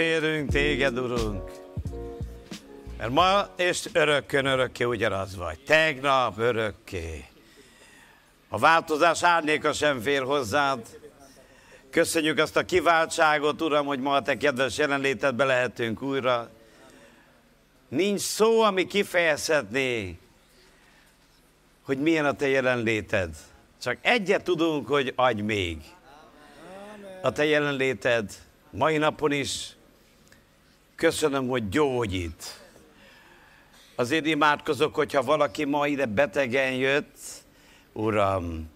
Dicsérünk téged, Urunk. Mert ma és örökkön örökké ugyanaz vagy. Tegnap örökké. A változás árnyéka sem fér hozzád. Köszönjük azt a kiváltságot, Uram, hogy ma a Te kedves jelenlétedbe lehetünk újra. Nincs szó, ami kifejezhetné, hogy milyen a Te jelenléted. Csak egyet tudunk, hogy adj még. A Te jelenléted mai napon is. Köszönöm, hogy gyógyít. Azért imádkozok, hogyha valaki ma ide betegen jött, Uram,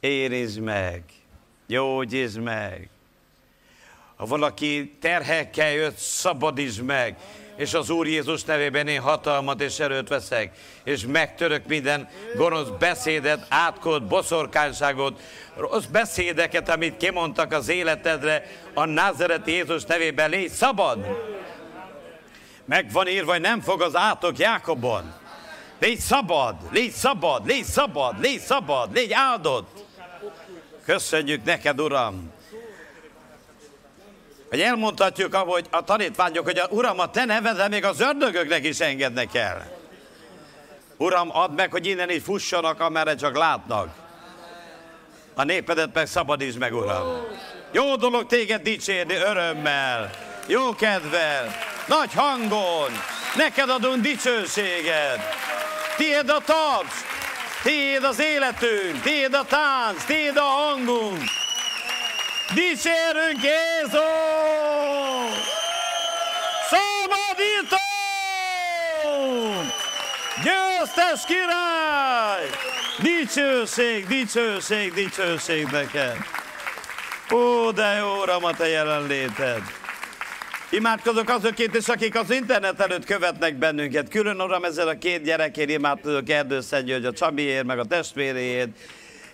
érizd meg, gyógyítsd meg. Ha valaki terhekkel jött, szabadítsd meg. És az Úr Jézus nevében én hatalmat és erőt veszek, és megtörök minden gonosz beszédet, átkot, boszorkányságot, rossz beszédeket, amit kimondtak az életedre, a Názaret Jézus nevében légy szabad. Meg van írva, hogy nem fog az átok Jákobon. Légy szabad, légy szabad, légy szabad, légy szabad, légy áldott. Köszönjük neked, Uram. Hogy elmondhatjuk, ahogy a tanítványok, hogy a Uram, a te nevedre még az ördögöknek is engednek el. Uram, add meg, hogy innen így fussanak, amerre csak látnak. A népedet meg szabadítsd meg, Uram. Jó dolog téged dicsérni örömmel, jó kedvel, nagy hangon. Neked adunk dicsőséget. Tiéd a taps, tiéd az életünk, tiéd a tánc, tiéd a hangunk. Dicsérünk Jézus! Szabadító! Győztes király! Dicsőség, dicsőség, dicsőség neked! Ó, de jó, Uram, a te jelenléted! Imádkozok azokért is, akik az internet előtt követnek bennünket. Külön, Uram, ezzel a két gyerekért imádkozok Erdőszentgy, hogy a Csabiért, meg a testvéréért.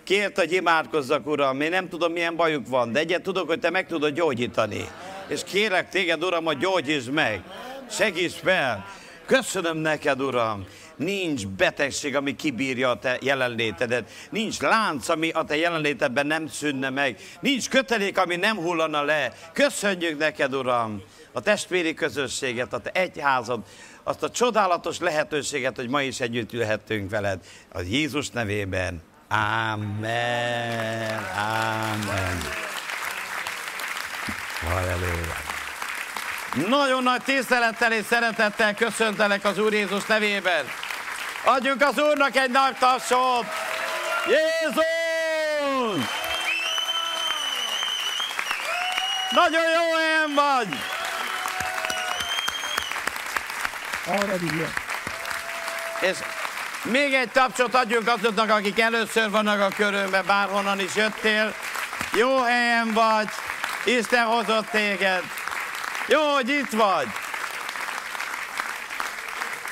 Kért, hogy imádkozzak, Uram, én nem tudom, milyen bajuk van, de egyet tudok, hogy Te meg tudod gyógyítani. És kérek Téged, Uram, hogy gyógyítsd meg, segíts fel. Köszönöm neked, Uram. Nincs betegség, ami kibírja a te jelenlétedet. Nincs lánc, ami a te jelenlétedben nem szűnne meg. Nincs kötelék, ami nem hullana le. Köszönjük neked, Uram, a testvéri közösséget, a te egyházad, azt a csodálatos lehetőséget, hogy ma is együtt ülhettünk veled. A Jézus nevében. Amen. Amen. Halleluja. Nagyon nagy tisztelettel és szeretettel köszöntelek az Úr Jézus nevében. Adjunk az Úrnak egy nagy tapsot. Jézus! Nagyon jó helyen vagy! És még egy tapsot adjunk azoknak, akik először vannak a körünkben, bárhonnan is jöttél. Jó helyen vagy, Isten hozott téged. Jó, hogy itt vagy.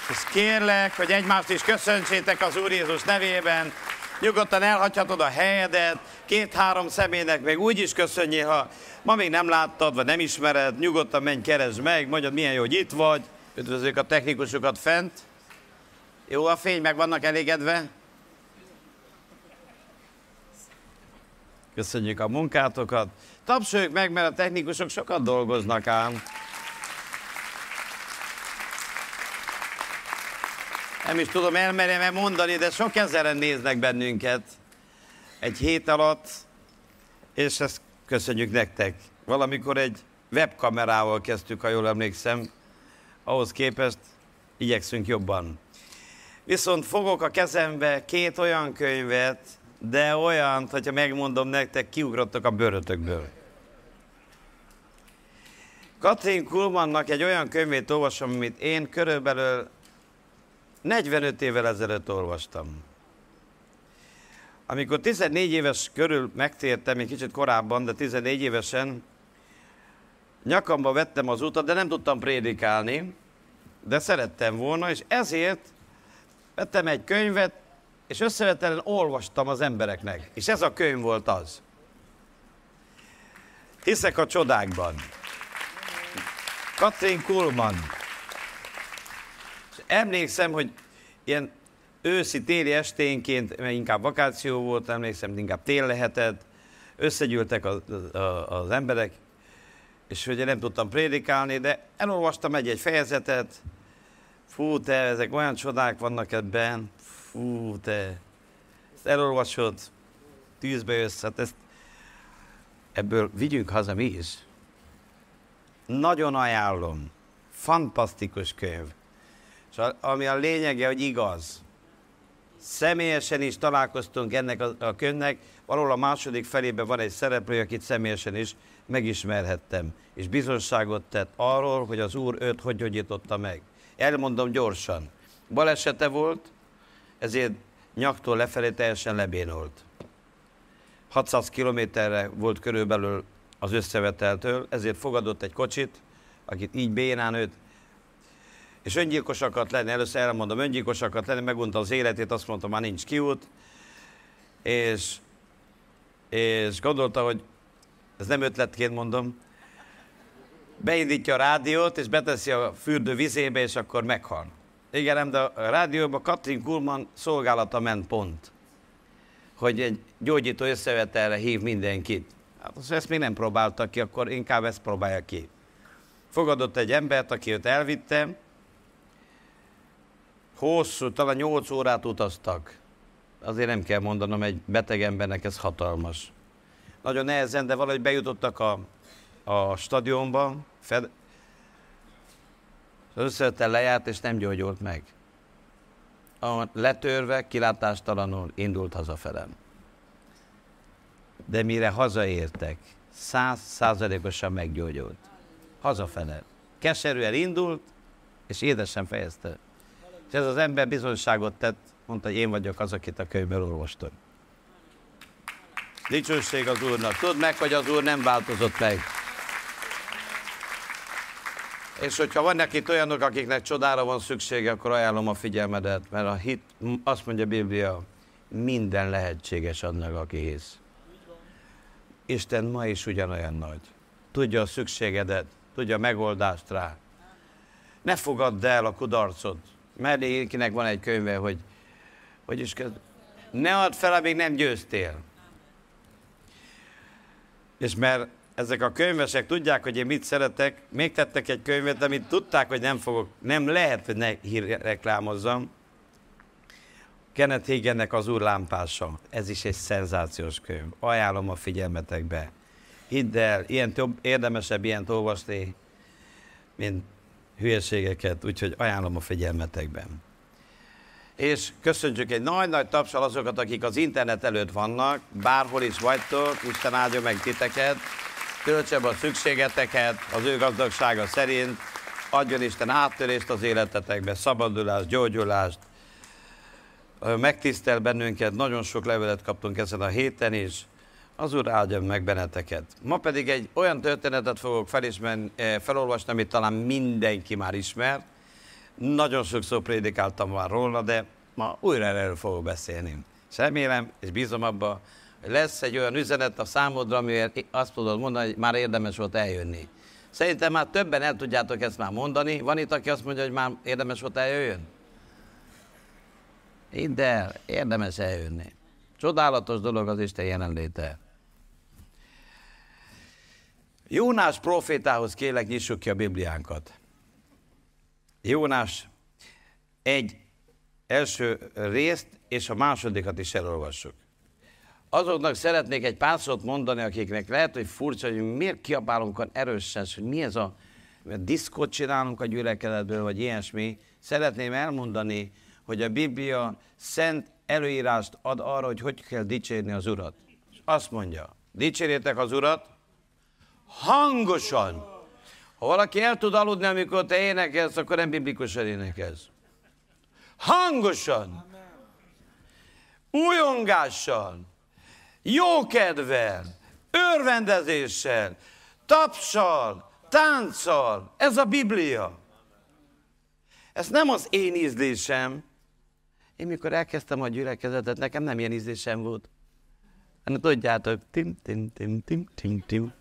És kérlek, hogy egymást is köszöntsétek az Úr Jézus nevében. Nyugodtan elhagyhatod a helyedet, két-három személynek még úgy is köszönjél, ha ma még nem láttad, vagy nem ismered, nyugodtan menj, keresd meg, mondjad, milyen jó, hogy itt vagy. Üdvözlők a technikusokat fent. Jó a fény, meg vannak elégedve? Köszönjük a munkátokat. Tapsoljuk meg, mert a technikusok sokat dolgoznak ám. Nem is tudom elmerjem mondani, de sok ezeren néznek bennünket egy hét alatt, és ezt köszönjük nektek. Valamikor egy webkamerával kezdtük, ha jól emlékszem, ahhoz képest igyekszünk jobban. Viszont fogok a kezembe két olyan könyvet, de olyant, hogyha megmondom nektek, kiugrottak a bőrötökből. Katrin Kulmannak egy olyan könyvét olvasom, amit én körülbelül 45 évvel ezelőtt olvastam. Amikor 14 éves körül megtértem, egy kicsit korábban, de 14 évesen, nyakamba vettem az utat, de nem tudtam prédikálni, de szerettem volna, és ezért vettem egy könyvet, és összevetelen olvastam az embereknek. És ez a könyv volt az. Hiszek a csodákban. Katrin Kulman. És emlékszem, hogy ilyen őszi-téli esténként, mert inkább vakáció volt, emlékszem, inkább tél lehetett, összegyűltek az, az emberek, és ugye nem tudtam prédikálni, de elolvastam egy-egy fejezetet, fú, te, ezek olyan csodák vannak ebben, fú, te, ezt elolvasod, tűzbe jössz, hát ezt, ebből vigyünk haza mi is. Nagyon ajánlom, fantasztikus könyv. És ami a lényege, hogy igaz. Személyesen is találkoztunk ennek a, a könyvnek, valahol a második felében van egy szereplő, akit személyesen is megismerhettem, és bizonságot tett arról, hogy az Úr őt hogy gyógyította meg. Elmondom gyorsan. Balesete volt, ezért nyaktól lefelé teljesen lebénolt. 600 kilométerre volt körülbelül az összeveteltől, ezért fogadott egy kocsit, akit így bénán őt, és öngyilkosakat lenni, először elmondom, öngyilkosakat lenni, megunta az életét, azt mondta, már nincs kiút, és, és gondolta, hogy ez nem ötletként mondom, beindítja a rádiót, és beteszi a fürdő vizébe, és akkor meghal. Igen, nem, de a rádióban Katrin Kulman szolgálata ment pont, hogy egy gyógyító összevetelre hív mindenkit. Hát ezt még nem próbáltak ki, akkor inkább ezt próbálja ki. Fogadott egy embert, aki őt elvitte, hosszú, talán 8 órát utaztak. Azért nem kell mondanom, egy beteg embernek ez hatalmas. Nagyon nehezen, de valahogy bejutottak a, a stadionba, fed, az összeöttel lejárt, és nem gyógyult meg. A letörve, kilátástalanul indult hazafelem. De mire hazaértek, száz százalékosan meggyógyult. Hazafele. Keserűen indult, és édesen fejezte. És ez az ember bizonyságot tett, mondta, hogy én vagyok az, akit a könyvből olvastam. Dicsőség az Úrnak. Tudd meg, hogy az Úr nem változott meg. És hogyha vannak itt olyanok, akiknek csodára van szüksége, akkor ajánlom a figyelmedet, mert a hit, azt mondja a Biblia, minden lehetséges annak, aki hisz. Isten ma is ugyanolyan nagy. Tudja a szükségedet, tudja a megoldást rá. Ne fogadd el a kudarcot. Merlékinek van egy könyve, hogy, hogy is kezd, ne add fel, amíg nem győztél. És mert ezek a könyvesek tudják, hogy én mit szeretek, még tettek egy könyvet, amit tudták, hogy nem fogok, nem lehet, hogy ne reklámozzam. Kenneth Higennek az Úr lámpása. Ez is egy szenzációs könyv. Ajánlom a figyelmetekbe. Hidd el, ilyen több, érdemesebb ilyent olvasni, mint hülyeségeket, úgyhogy ajánlom a figyelmetekben. És köszönjük egy nagy-nagy tapsal azokat, akik az internet előtt vannak, bárhol is vagytok, Isten áldja meg titeket, töltse a szükségeteket az ő gazdagsága szerint, adjon Isten áttörést az életetekbe, szabadulást, gyógyulást, megtisztel bennünket, nagyon sok levelet kaptunk ezen a héten is, az Úr áldja meg benneteket. Ma pedig egy olyan történetet fogok felismerni, eh, felolvasni, amit talán mindenki már ismer. Nagyon sokszor prédikáltam már róla, de ma újra erről fogok beszélni. És remélem, és bízom abba, hogy lesz egy olyan üzenet a számodra, amiért azt tudod mondani, hogy már érdemes volt eljönni. Szerintem már többen el tudjátok ezt már mondani. Van itt, aki azt mondja, hogy már érdemes volt eljöjjön? Hidd el, érdemes eljönni. Csodálatos dolog az Isten jelenléte. Jónás profétához kélek, nyissuk ki a Bibliánkat. Jónás egy első részt, és a másodikat is elolvassuk. Azoknak szeretnék egy pár szót mondani, akiknek lehet, hogy furcsa, hogy miért kiabálunk olyan erősen, hogy mi ez a diszkot csinálunk a gyülekezetből, vagy ilyesmi. Szeretném elmondani, hogy a Biblia szent előírást ad arra, hogy hogy kell dicsérni az Urat. És azt mondja, dicsérjétek az Urat, hangosan. Ha valaki el tud aludni, amikor te énekelsz, akkor nem biblikusan énekelsz. Hangosan. Újongással. Jókedvel. Örvendezéssel. Tapsal. Tánccal. Ez a Biblia. Ez nem az én ízlésem. Én mikor elkezdtem a gyülekezetet, nekem nem ilyen ízlésem volt. Hanem tudjátok, tim, tim, tim, tim, tim, tim.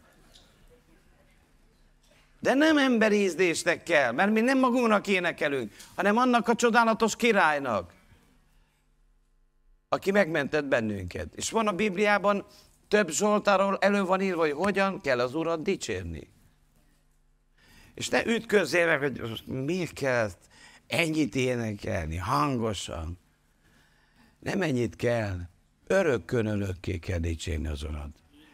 De nem emberi ízlésnek kell, mert mi nem magunknak énekelünk, hanem annak a csodálatos királynak, aki megmentett bennünket. És van a Bibliában több Zsoltáról elő van írva, hogy hogyan kell az Urat dicsérni. És ne ütközzél meg, hogy miért kell ennyit énekelni, hangosan. Nem ennyit kell. Örökkön örökké kell dicsérni az Urat.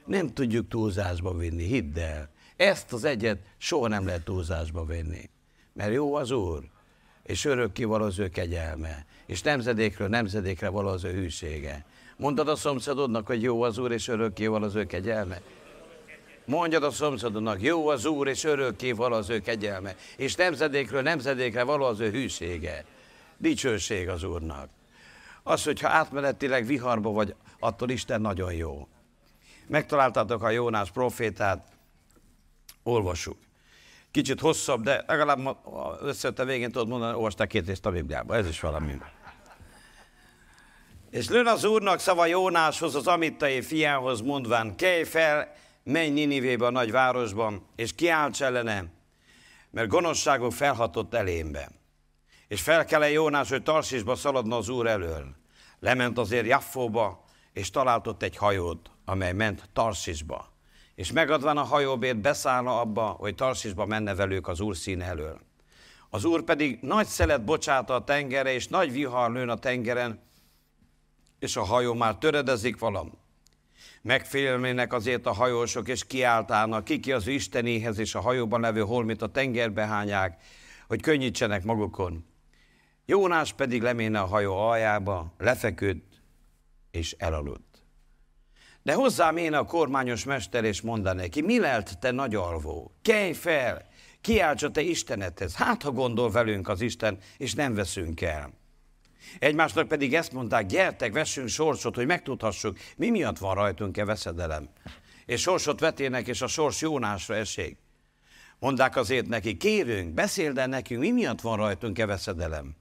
Nem tudjuk túlzásba vinni, hidd el. Ezt az egyet soha nem lehet túlzásba vinni. Mert jó az Úr, és örökké való az ő kegyelme, és nemzedékről nemzedékre való az ő hűsége. Mondod a szomszédodnak, hogy jó az Úr, és örökké való az ő kegyelme? Mondjad a szomszédodnak, jó az Úr, és örökké való az ő kegyelme, és nemzedékről nemzedékre való az ő hűsége. Dicsőség az Úrnak. Az, hogyha átmenetileg viharba vagy, attól Isten nagyon jó. Megtaláltátok a Jónás profétát, olvassuk. Kicsit hosszabb, de legalább összeött a végén tudod mondani, olvasták két részt a Bibliába. Ez is valami. És lőn az úrnak szava Jónáshoz, az amittai fiához mondván, kelj fel, menj Ninivébe a nagy városban, és kiálts ellene, mert gonoszságok felhatott elémbe. És felkele Jónás, hogy Tarsisba szaladna az úr elől. Lement azért Jaffóba, és találtott egy hajót, amely ment Tarsisba. És megadván a hajóbért beszállna abba, hogy Tarsisba menne velük az úr szín elől. Az úr pedig nagy szelet bocsáta a tengerre, és nagy vihar lőn a tengeren, és a hajó már töredezik valam. Megfélnének azért a hajósok, és kiáltálnak, kiki az Istenéhez, és a hajóban levő holmit a tengerbe hányák, hogy könnyítsenek magukon. Jónás pedig leméne a hajó aljába, lefeküdt, és elaludt. De hozzám én a kormányos mester, és mondta neki, mi lelt te nagy alvó? Kelj fel, kiáltsa te Istenethez, hát ha gondol velünk az Isten, és nem veszünk el. Egymásnak pedig ezt mondták, gyertek, vessünk sorsot, hogy megtudhassuk, mi miatt van rajtunk-e veszedelem. És sorsot vetének, és a sors Jónásra esik. Mondták azért neki, kérünk, beszéld el nekünk, mi miatt van rajtunk-e veszedelem.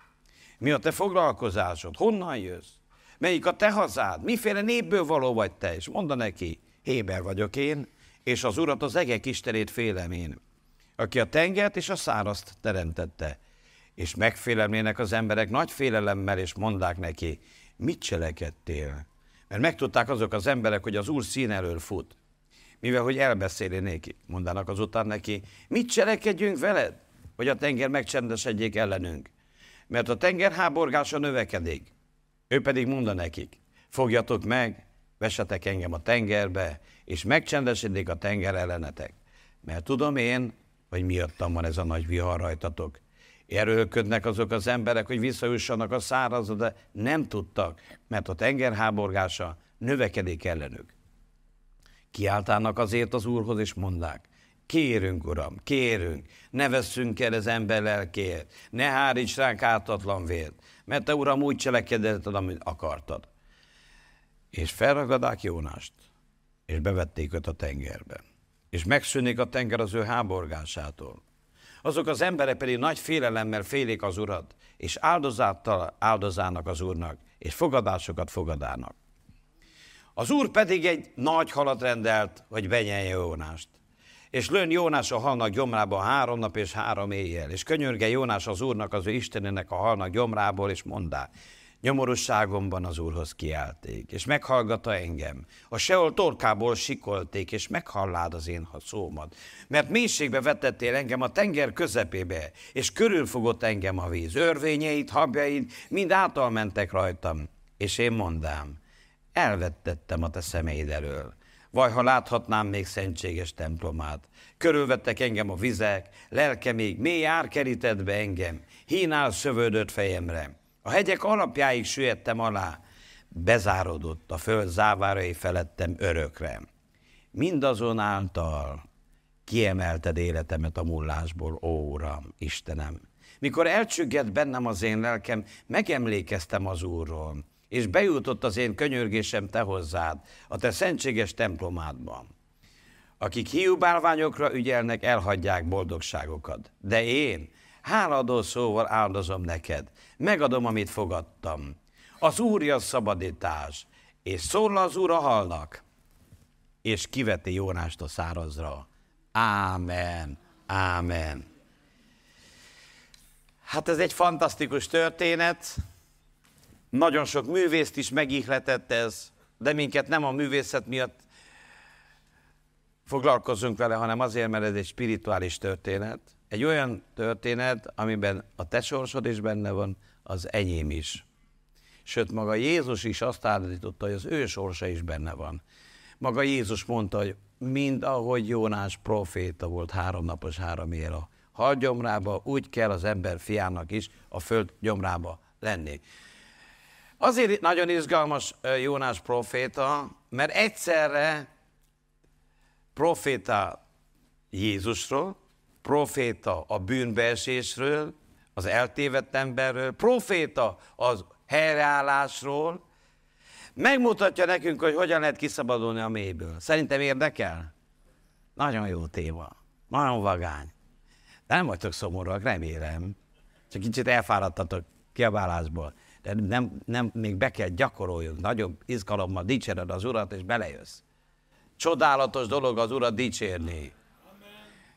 Mi a te foglalkozásod? Honnan jössz? Melyik a te hazád? Miféle népből való vagy te? És mondta neki, Héber vagyok én, és az urat az egek istenét félem én, aki a tengert és a száraszt teremtette. És megfélemlének az emberek nagy félelemmel, és mondták neki, mit cselekedtél? Mert megtudták azok az emberek, hogy az úr szín elől fut. Mivel, hogy elbeszéli néki, mondanak azután neki, mit cselekedjünk veled, hogy a tenger megcsendesedjék ellenünk? Mert a tenger háborgása növekedik. Ő pedig mondta nekik, fogjatok meg, vesetek engem a tengerbe, és megcsendesedik a tenger ellenetek. Mert tudom én, hogy miattam van ez a nagy vihar rajtatok. Erőlködnek azok az emberek, hogy visszajussanak a szárazra, de nem tudtak, mert a tenger háborgása növekedik ellenük. Kiáltának azért az Úrhoz, és mondák, kérünk, Uram, kérünk, ne vesszünk el az ember lelkért, ne háríts ránk ártatlan vért, mert te, Uram, úgy cselekedett, amit akartad. És felragadák Jónást, és bevették őt a tengerbe. És megszűnik a tenger az ő háborgásától. Azok az emberek pedig nagy félelemmel félik az Urat, és áldozáttal áldozának az Úrnak, és fogadásokat fogadának. Az Úr pedig egy nagy halat rendelt, hogy benyelje Jónást. És lőn Jónás a halnak gyomrába három nap és három éjjel, és könyörge Jónás az Úrnak, az ő Istenének a halnak gyomrából, és mondá, nyomorosságomban az Úrhoz kiálték, és meghallgatta engem. A Seol torkából sikolték, és meghallád az én szómat. Mert mélységbe vetettél engem a tenger közepébe, és körülfogott engem a víz. Örvényeit, habjaid mind átalmentek rajtam. És én mondám, elvettettem a te személyed elől Vaj, ha láthatnám még szentséges templomát. Körülvettek engem a vizek, lelke még mély ár kerített be engem, hínál szövődött fejemre. A hegyek alapjáig süllyedtem alá, bezárodott a föld závárai felettem örökre. Mindazonáltal kiemelted életemet a mullásból, ó Uram, Istenem. Mikor elcsüggett bennem az én lelkem, megemlékeztem az Úrról, és bejutott az én könyörgésem te hozzád, a te szentséges templomádban. Akik hiúbálványokra ügyelnek, elhagyják boldogságokat. De én háladó szóval áldozom neked, megadom, amit fogadtam. Az Úrja szabadítás, és szól az Úr a halnak, és kiveti Jónást a szárazra. Ámen, ámen. Hát ez egy fantasztikus történet, nagyon sok művészt is megihletett ez, de minket nem a művészet miatt foglalkozunk vele, hanem azért, mert ez egy spirituális történet. egy olyan történet, amiben a te sorsod is benne van, az enyém is. Sőt, maga Jézus is azt állította, hogy az ő sorsa is benne van. Maga Jézus mondta, hogy mind ahogy Jónás proféta volt három napos, három él a hal úgy kell az ember fiának is a föld gyomrába lenni. Azért nagyon izgalmas Jónás proféta, mert egyszerre proféta Jézusról, proféta a bűnbeesésről, az eltévedt emberről, proféta az helyreállásról, megmutatja nekünk, hogy hogyan lehet kiszabadulni a mélyből. Szerintem érdekel? Nagyon jó téma. Nagyon vagány. De nem vagytok szomorúak, remélem. Csak kicsit elfáradtatok kiabálásból. Nem, nem, még be kell gyakoroljunk. Nagyobb izgalommal dicséred az Urat, és belejössz. Csodálatos dolog az Urat dicsérni.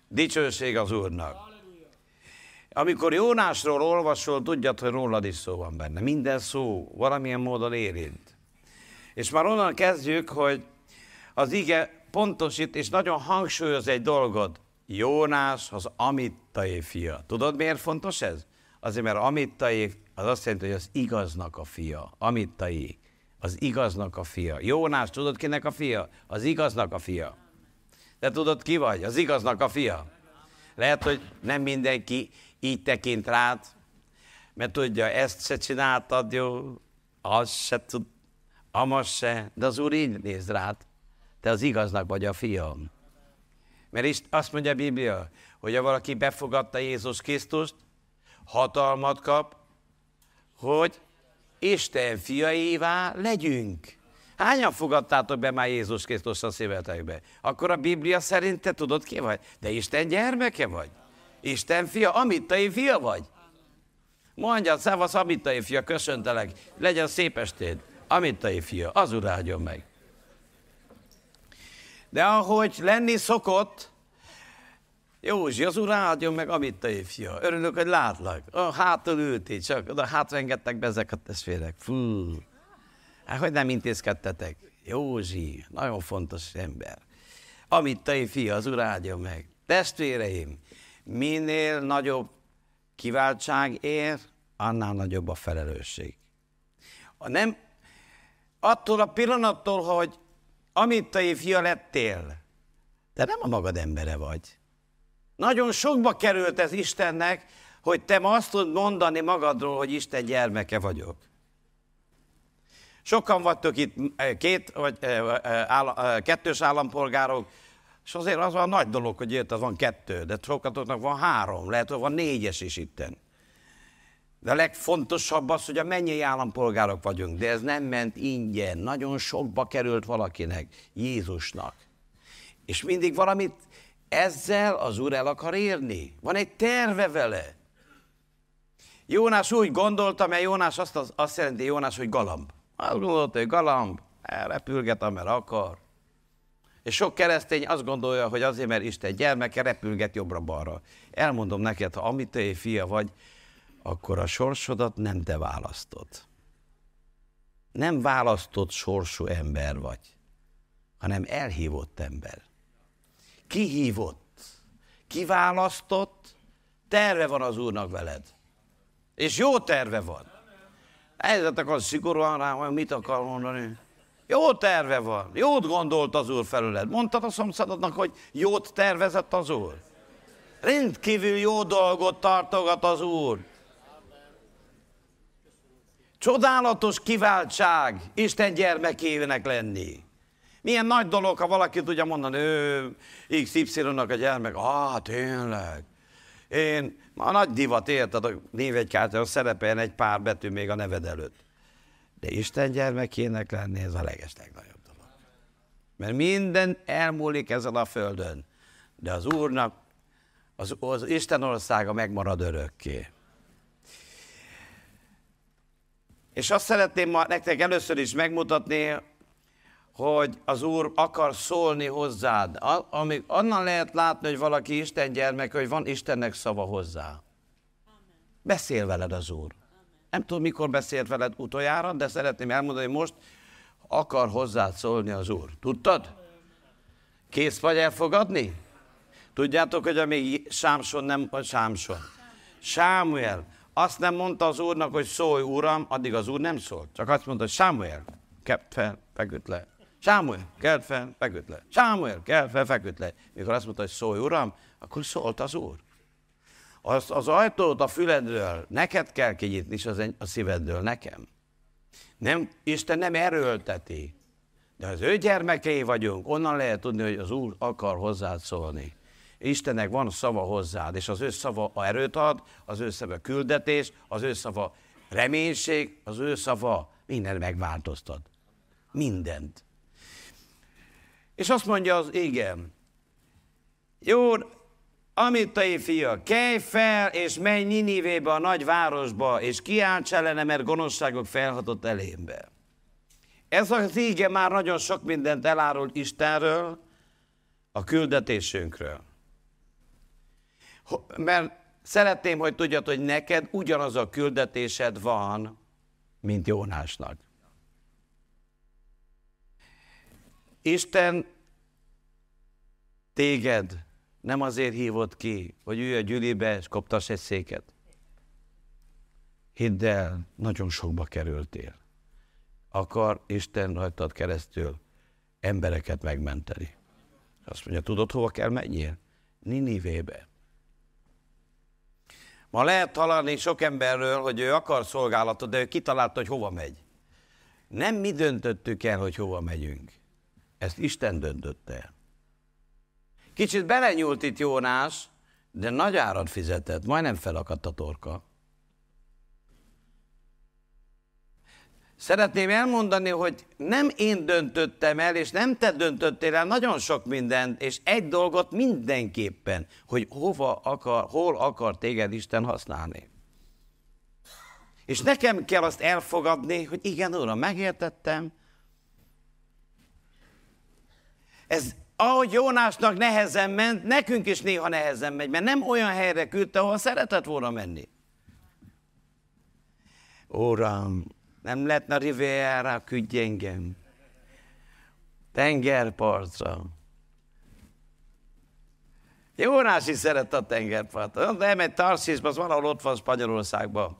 Dicsőség az Úrnak. Amikor Jónásról olvasol, tudjad, hogy rólad is szó van benne. Minden szó valamilyen módon érint. És már onnan kezdjük, hogy az ige pontosít, és nagyon hangsúlyoz egy dolgot. Jónás az Amittai fia. Tudod, miért fontos ez? Azért, mert Amittai az azt jelenti, hogy az igaznak a fia. Amittai, az igaznak a fia. Jónás, tudod kinek a fia? Az igaznak a fia. De tudod ki vagy? Az igaznak a fia. Lehet, hogy nem mindenki így tekint rád, mert tudja, ezt se csináltad jó, azt se tud, amaz se, de az Úr így néz rád, te az igaznak vagy a fiam. Mert is azt mondja a Biblia, hogy ha valaki befogadta Jézus Krisztust, hatalmat kap, hogy Isten fiaivá legyünk. Hányan fogadtátok be már Jézus Krisztus a szívetekbe? Akkor a Biblia szerint te tudod ki vagy? De Isten gyermeke vagy? Isten fia, amittai fia vagy? Mondja, szevasz, amittai fia, köszöntelek, legyen szép estéd. Amittai fia, az urádjon meg. De ahogy lenni szokott, Józsi, az úr áldjon meg, amit te fia. Örülök, hogy látlak. A hátul ültél, csak oda hátrengettek be ezek a testvérek. Fú. Hát, hogy nem intézkedtetek? Józsi, nagyon fontos ember. Amit te fia, az úr áldjon meg. Testvéreim, minél nagyobb kiváltság ér, annál nagyobb a felelősség. A nem, attól a pillanattól, hogy amit te fia lettél, te nem a magad embere vagy. Nagyon sokba került ez Istennek, hogy te ma azt tudod mondani magadról, hogy Isten gyermeke vagyok. Sokan vagytok itt eh, két vagy eh, eh, kettős állampolgárok, és azért az van nagy dolog, hogy itt az van kettő, de sokatoknak van három, lehet, hogy van négyes is itten. De a legfontosabb az, hogy a mennyei állampolgárok vagyunk, de ez nem ment ingyen, nagyon sokba került valakinek, Jézusnak. És mindig valamit ezzel az Úr el akar érni. Van egy terve vele. Jónás úgy gondolta, mert Jónás azt, az, azt jelenti Jónás, hogy galamb. Azt gondolta, hogy galamb, repülget, amert akar. És sok keresztény azt gondolja, hogy azért, mert Isten gyermeke repülget jobbra-balra. Elmondom neked, ha amit te fia vagy, akkor a sorsodat nem te választod. Nem választott sorsú ember vagy, hanem elhívott ember kihívott, kiválasztott, terve van az Úrnak veled. És jó terve van. Helyzetek az szigorúan rá, hogy mit akar mondani. Jó terve van, jót gondolt az Úr felőled. Mondtad a szomszédodnak, hogy jót tervezett az Úr. Rendkívül jó dolgot tartogat az Úr. Csodálatos kiváltság Isten gyermekének lenni. Milyen nagy dolog, ha valaki tudja mondani, ő XY-nak a gyermek, ah, tényleg. Én, a nagy divat érted, a névegykártyán szerepeljen egy pár betű még a neved előtt. De Isten gyermekének lenni, ez a legeslegnagyobb dolog. Mert minden elmúlik ezen a földön, de az Úrnak, az, az Isten országa megmarad örökké. És azt szeretném ma nektek először is megmutatni, hogy az Úr akar szólni hozzád. Amíg annan lehet látni, hogy valaki Isten gyermek, hogy van Istennek szava hozzá. Beszél veled az Úr. Nem tudom, mikor beszélt veled utoljára, de szeretném elmondani, hogy most akar hozzád szólni az Úr. Tudtad? Kész vagy elfogadni? Tudjátok, hogy amíg Sámson nem, vagy Sámson, Sámuel, azt nem mondta az úrnak, hogy szólj, uram, addig az úr nem szólt. Csak azt mondta, hogy Sámuel, kelt fel, feküdt le. Sámuel, kelt fel, feküdt le. Sámuel, kelt fel, feküdt le. Mikor azt mondta, hogy szólj, uram, akkor szólt az úr. Az, az ajtót a füledről neked kell kinyitni, és az a szívedről nekem. Nem, Isten nem erőlteti, de az ő gyermekei vagyunk, onnan lehet tudni, hogy az Úr akar hozzád szólni. Istennek van szava hozzád, és az ő szava erőt ad, az ő szava küldetés, az ő szava reménység, az ő szava minden megváltoztat. Mindent. És azt mondja az igen, jó, Amittai fia, kelj fel, és menj Ninivébe, a nagy városba, és kiálts ellene, mert gonoszságok felhatott elémbe. Ez az íge már nagyon sok mindent elárul Istenről, a küldetésünkről. Mert szeretném, hogy tudjad, hogy neked ugyanaz a küldetésed van, mint Jónásnak. Isten téged nem azért hívott ki, hogy ülj a gyülibe és koptass egy széket. Hidd el, nagyon sokba kerültél. Akar Isten rajtad keresztül embereket megmenteni. Azt mondja, tudod, hova kell menjél? Ninivébe. Ma lehet hallani sok emberről, hogy ő akar szolgálatot, de ő kitalálta, hogy hova megy. Nem mi döntöttük el, hogy hova megyünk. Ezt Isten döntötte el. Kicsit belenyúlt itt Jónás, de nagy árat fizetett, majdnem felakadt a torka. Szeretném elmondani, hogy nem én döntöttem el, és nem te döntöttél el nagyon sok mindent, és egy dolgot mindenképpen, hogy hova akar, hol akar téged Isten használni. És nekem kell azt elfogadni, hogy igen, Uram, megértettem. Ez ahogy Jónásnak nehezen ment, nekünk is néha nehezen megy, mert nem olyan helyre küldte, ahol szeretett volna menni. Uram, nem lehetne a Riviera küldj engem. Tengerpartra. Jónás is szerette a tengerpartot. De elmegy Tarszisba, az valahol ott van Spanyolországban.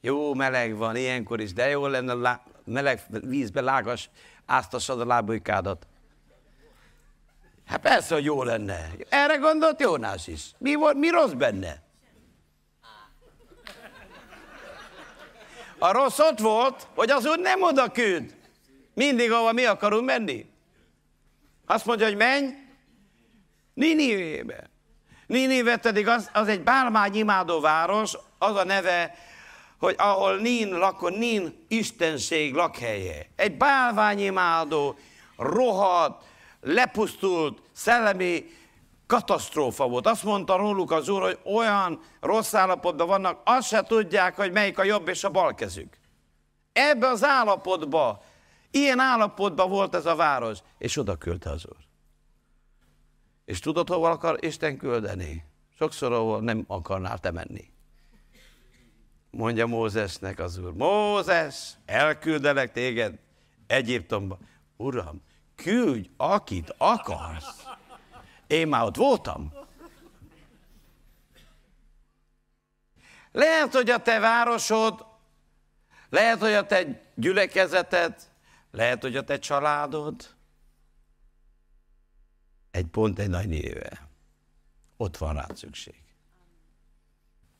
Jó meleg van, ilyenkor is, de jó lenne lá- meleg vízbe lágas, áztassad a lábujkádat. Hát persze, hogy jó lenne. Erre gondolt Jónás is. Mi, volt, mi rossz benne? A rossz ott volt, hogy az úr nem oda küld. Mindig, ahova mi akarunk menni. Azt mondja, hogy menj Ninivébe. Ninive pedig az, az egy bálmány imádó város, az a neve, hogy ahol Nin lakon, Nin istenség lakhelye. Egy bálványimádó, rohadt, lepusztult, szellemi katasztrófa volt. Azt mondta róluk az úr, hogy olyan rossz állapotban vannak, azt se tudják, hogy melyik a jobb és a bal kezük. Ebbe az állapotba, ilyen állapotban volt ez a város, és oda küldte az úr. És tudod, hova akar Isten küldeni? Sokszor, ahol nem akarnál te menni. Mondja Mózesnek az úr, Mózes, elküldelek téged Egyiptomba. Uram, küldj, akit akarsz. Én már ott voltam. Lehet, hogy a te városod, lehet, hogy a te gyülekezeted, lehet, hogy a te családod egy pont egy nagy néve. Ott van rád szükség.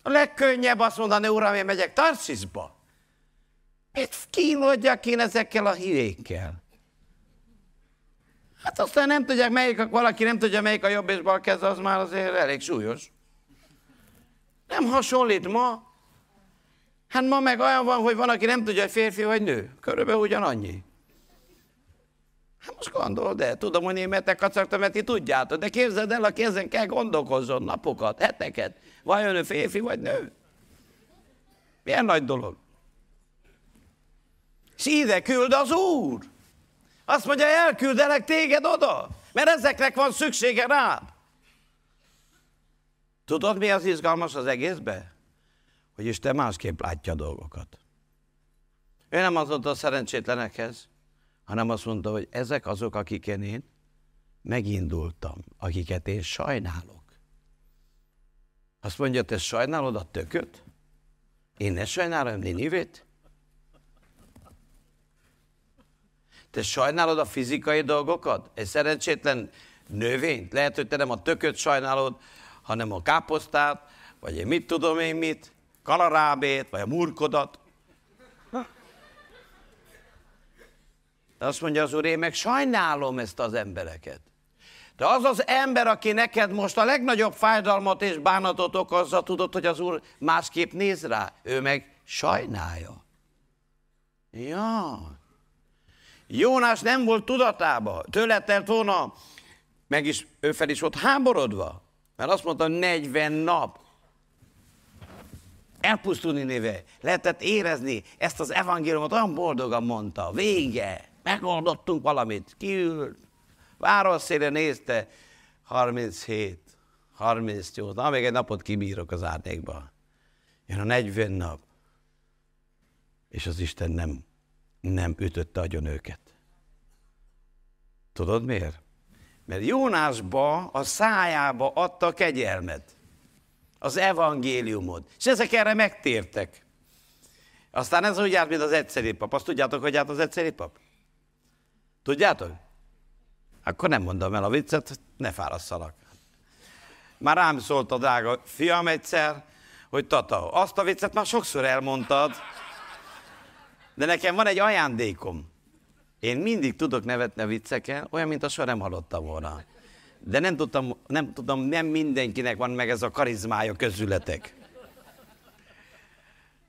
A legkönnyebb azt mondani, uram, én megyek Tarszisba. Mit kínlódjak én ezekkel a hírékkel? Hát aztán nem tudják, melyik, valaki nem tudja, melyik a jobb és bal kez, az már azért elég súlyos. Nem hasonlít ma. Hát ma meg olyan van, hogy van, aki nem tudja, hogy férfi vagy nő. Körülbelül ugyanannyi. Hát most gondolod de tudom, hogy németek kacagtam, mert ti tudjátok, de képzeld el, aki ezen kell gondolkozzon napokat, heteket. Vajon ő férfi vagy nő? Milyen nagy dolog. És küld az Úr. Azt mondja, elküldelek téged oda, mert ezeknek van szüksége rád. Tudod, mi az izgalmas az egészbe? Hogy Isten másképp látja a dolgokat. Ő nem azt mondta a szerencsétlenekhez, hanem azt mondta, hogy ezek azok, akiken én megindultam, akiket én sajnálok. Azt mondja, te sajnálod a tököt? Én ne sajnálom Ninivét? Te sajnálod a fizikai dolgokat? Egy szerencsétlen növényt? Lehet, hogy te nem a tököt sajnálod, hanem a káposztát, vagy én mit tudom én mit, kalarábét, vagy a murkodat. De azt mondja az úr, én meg sajnálom ezt az embereket. De az az ember, aki neked most a legnagyobb fájdalmat és bánatot okozza, tudod, hogy az úr másképp néz rá, ő meg sajnálja. Ja. Jónás nem volt tudatában. Tőle telt volna, meg is ő fel is volt háborodva. Mert azt mondta, 40 nap. Elpusztulni néve. Lehetett érezni ezt az evangéliumot, olyan boldogan mondta. Vége. Megoldottunk valamit. Kiült. Városszére nézte. 37, 38. Na, még egy napot kibírok az árnyékba. Jön a 40 nap. És az Isten nem, nem ütötte agyon őket. Tudod miért? Mert Jónásba, a szájába adta kegyelmet, az evangéliumot. És ezek erre megtértek. Aztán ez úgy járt, mint az egyszeri pap. Azt tudjátok, hogy járt az egyszeri pap? Tudjátok? Akkor nem mondom el a viccet, ne fárasszanak. Már rám szólt a drága fiam egyszer, hogy tata, azt a viccet már sokszor elmondtad, de nekem van egy ajándékom. Én mindig tudok nevetni a vicceken, olyan, mint a soha nem hallottam volna. De nem tudtam, nem tudom, nem mindenkinek van meg ez a karizmája közületek.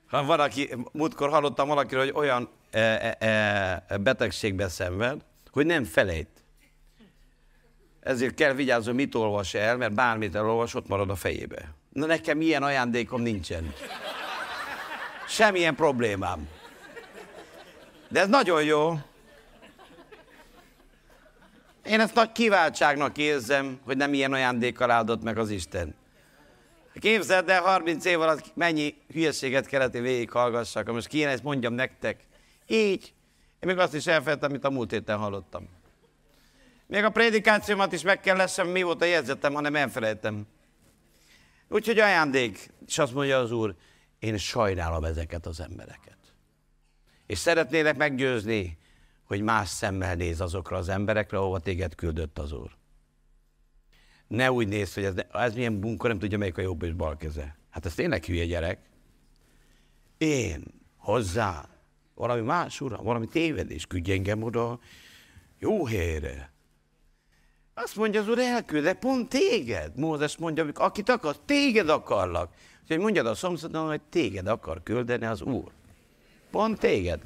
Ha valaki, múltkor hallottam valakiről, hogy olyan e, e, e, betegségbe szenved, hogy nem felejt. Ezért kell vigyázni, mit olvas el, mert bármit elolvas, ott marad a fejébe. Na nekem ilyen ajándékom nincsen. Semmilyen problémám. De ez nagyon jó. Én ezt nagy kiváltságnak érzem, hogy nem ilyen ajándékkal áldott meg az Isten. Képzeld el, 30 év alatt mennyi hülyeséget kellett, hogy végighallgassak. Most kéne ezt mondjam nektek. Így. Én még azt is elfelejtem, amit a múlt héten hallottam. Még a prédikációmat is meg kell lessem, mi volt a jegyzetem, hanem elfelejtem. Úgyhogy ajándék. És azt mondja az Úr, én sajnálom ezeket az embereket. És szeretnélek meggyőzni, hogy más szemmel néz azokra az emberekre, ahova téged küldött az Úr. Ne úgy néz, hogy ez, ez milyen munka, nem tudja, melyik a jobb és bal keze. Hát ez tényleg hülye gyerek. Én hozzá, valami más, uram, valami tévedés, küldj engem oda, jó helyre. Azt mondja az úr, elküld, pont téged. Mózes mondja, akit akar, téged akarlak. Úgyhogy mondjad a szomszédon, hogy téged akar küldeni az úr. Pont téged.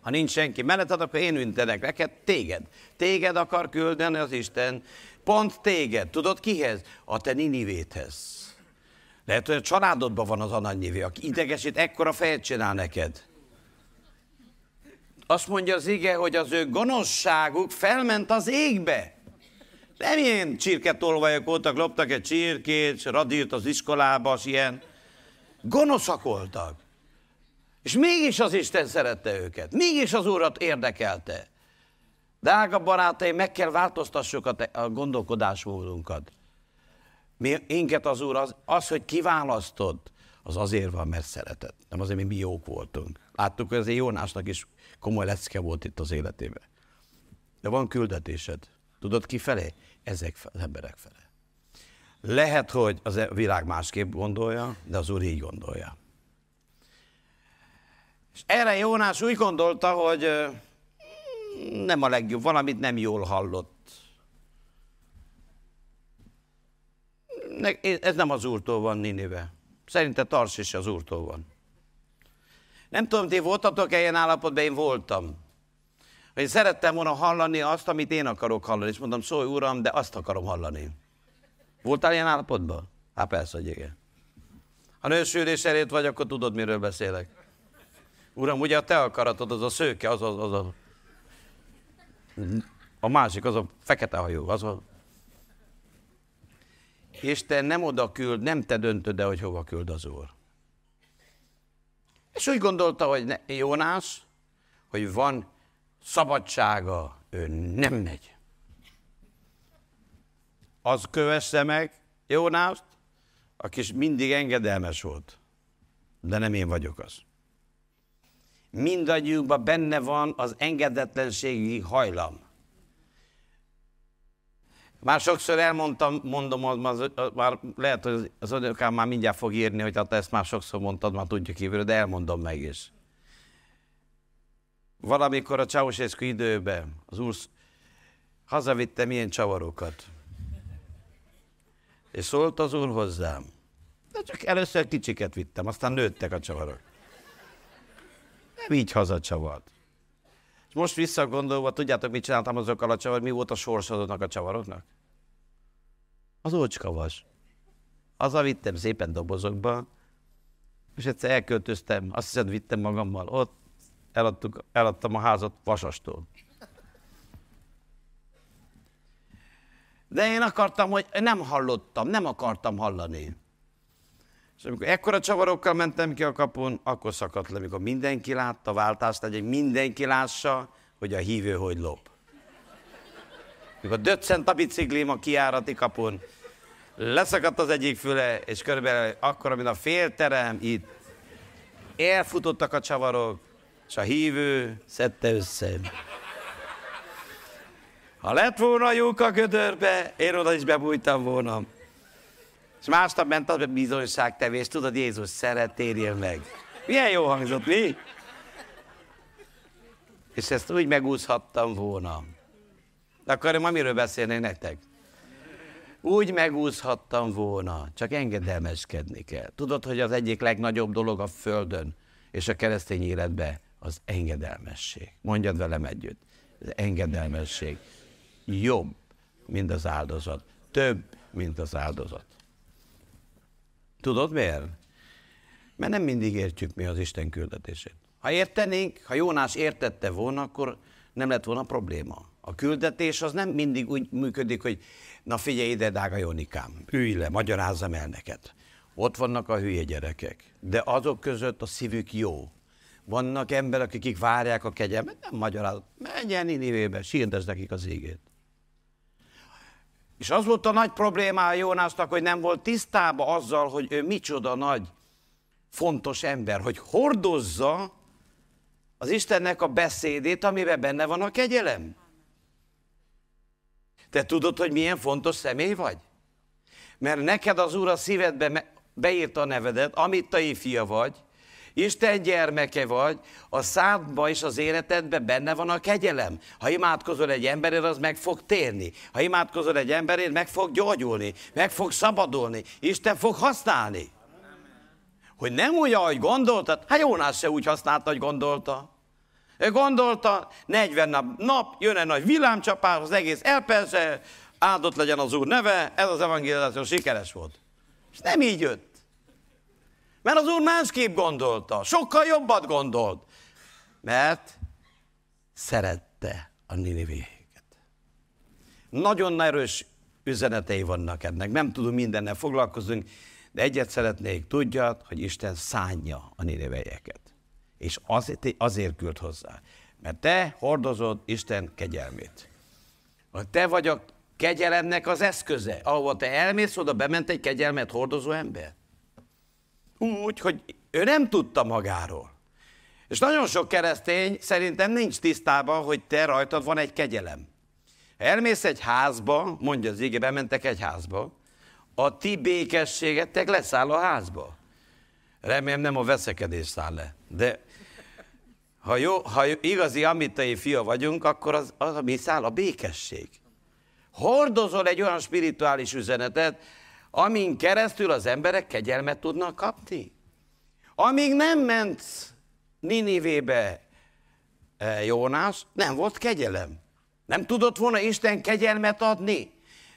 Ha nincs senki melletted, akkor én üntenek neked, téged. Téged akar küldeni az Isten, pont téged. Tudod kihez? A te Ninivéthez. Lehet, hogy a családodban van az ananyévé, aki idegesít, ekkora fejet csinál neked. Azt mondja az ige, hogy az ő gonoszságuk felment az égbe. Nem ilyen csirketolvajok voltak, loptak egy csirkét, radírt az iskolába, ilyen. Gonoszak voltak. És mégis az Isten szerette őket. Mégis az Urat érdekelte. Drága barátaim, meg kell változtassuk a, te, a gondolkodásmódunkat. Mi, inket az Úr, az, az, hogy kiválasztod, az azért van, mert szeretett. Nem azért, mert mi jók voltunk. Láttuk, hogy azért Jónásnak is komoly lecke volt itt az életében. De van küldetésed. Tudod ki felé? Ezek az emberek felé. Lehet, hogy az e- világ másképp gondolja, de az Úr így gondolja. És erre Jónás úgy gondolta, hogy nem a legjobb, valamit nem jól hallott. Ez nem az úrtól van Ninive. Szerinte Tars is az úrtól van. Nem tudom, ti voltatok-e ilyen állapotban, én voltam. Hogy szerettem volna hallani azt, amit én akarok hallani. És mondom, szólj uram, de azt akarom hallani. Voltál ilyen állapotban? Hát persze, hogy igen. Ha nősülés előtt vagy, akkor tudod, miről beszélek. Uram, ugye a te akaratod, az a szőke, az a, az a, a másik, az a fekete hajú, az a... Isten nem oda küld, nem te döntöd el, hogy hova küld az Úr. És úgy gondolta, hogy ne, Jónás, hogy van szabadsága, ő nem megy. az kövesse meg Jónást, aki mindig engedelmes volt. De nem én vagyok az. Mindannyiunkban benne van az engedetlenségi hajlam. Már sokszor elmondtam, mondom, az, az, az, már lehet, hogy az önökám már mindjárt fog írni, hogy hát ezt már sokszor mondtad, már tudja kívül, de elmondom meg is. Valamikor a Ceausescu időben az úr hazavitte milyen csavarokat. És szólt az úr hozzám. De csak először kicsiket vittem, aztán nőttek a csavarok. Nem így hazacsavart. És most visszagondolva, tudjátok, mit csináltam azokkal a csavar, mi volt a sorsodónak a csavaroknak? Az ócskavas. a vittem szépen dobozokba, és egyszer elköltöztem, azt hiszem, vittem magammal ott, eladtuk, eladtam a házat vasastól. De én akartam, hogy nem hallottam, nem akartam hallani. És amikor ekkora csavarokkal mentem ki a kapun, akkor szakadt le, amikor mindenki látta, váltást egy mindenki lássa, hogy a hívő hogy lop. Mikor döccent a biciklim a kiárati kapun, leszakadt az egyik füle, és körülbelül akkor, mint a félterem, itt elfutottak a csavarok, és a hívő szedte össze. Ha lett volna jók a gödörbe, én oda is bebújtam volna. És másnap ment a bizonyságtevés, tudod, Jézus szeret, térjél meg. Milyen jó hangzott, mi? És ezt úgy megúszhattam volna. De akkor ma miről beszélnék nektek? Úgy megúszhattam volna, csak engedelmeskedni kell. Tudod, hogy az egyik legnagyobb dolog a Földön és a keresztény életben az engedelmesség. Mondjad velem együtt. Az engedelmesség jobb, mint az áldozat. Több, mint az áldozat. Tudod miért? Mert nem mindig értjük mi az Isten küldetését. Ha értenénk, ha Jónás értette volna, akkor nem lett volna probléma. A küldetés az nem mindig úgy működik, hogy na figyelj ide, drága Jónikám, ülj le, magyarázzam el neked. Ott vannak a hülye gyerekek, de azok között a szívük jó. Vannak emberek, akik várják a kegyelmet, nem magyarázat. Menjen Ninivébe, sírdesd nekik az égét. És az volt a nagy problémája Jónásnak, hogy nem volt tisztában azzal, hogy ő micsoda nagy, fontos ember, hogy hordozza az Istennek a beszédét, amiben benne van a kegyelem. Te tudod, hogy milyen fontos személy vagy? Mert neked az Úr a szívedbe beírta a nevedet, amit te fia vagy, Isten gyermeke vagy, a szádba és az életedben benne van a kegyelem. Ha imádkozol egy emberért, az meg fog térni. Ha imádkozol egy emberért, meg fog gyógyulni, meg fog szabadulni. Isten fog használni. Hogy nem úgy, ahogy gondoltad, hát Jónás se úgy használta, hogy gondolta. Ő gondolta, 40 nap, nap jön egy nagy villámcsapás, az egész elpersze, áldott legyen az Úr neve, ez az evangélizáció sikeres volt. És nem így jött. Mert az Úr másképp gondolta, sokkal jobbat gondolt. Mert szerette a ninivéket. Nagyon erős üzenetei vannak ennek, nem tudunk mindennel foglalkozunk, de egyet szeretnék, tudjad, hogy Isten szánja a niniveieket. És azért, azért küld hozzá. Mert te hordozod Isten kegyelmét. Te vagy a kegyelemnek az eszköze. Ahova te elmész, oda bement egy kegyelmet hordozó ember. Úgy, hogy ő nem tudta magáról. És nagyon sok keresztény szerintem nincs tisztában, hogy te rajtad van egy kegyelem. Ha elmész egy házba, mondja az ige, bementek egy házba, a ti békességetek leszáll a házba. Remélem nem a veszekedés száll le. De ha, jó, ha igazi amitai fia vagyunk, akkor az, az mi száll a békesség. Hordozol egy olyan spirituális üzenetet, amin keresztül az emberek kegyelmet tudnak kapni. Amíg nem ment Ninivébe eh, Jónás, nem volt kegyelem. Nem tudott volna Isten kegyelmet adni.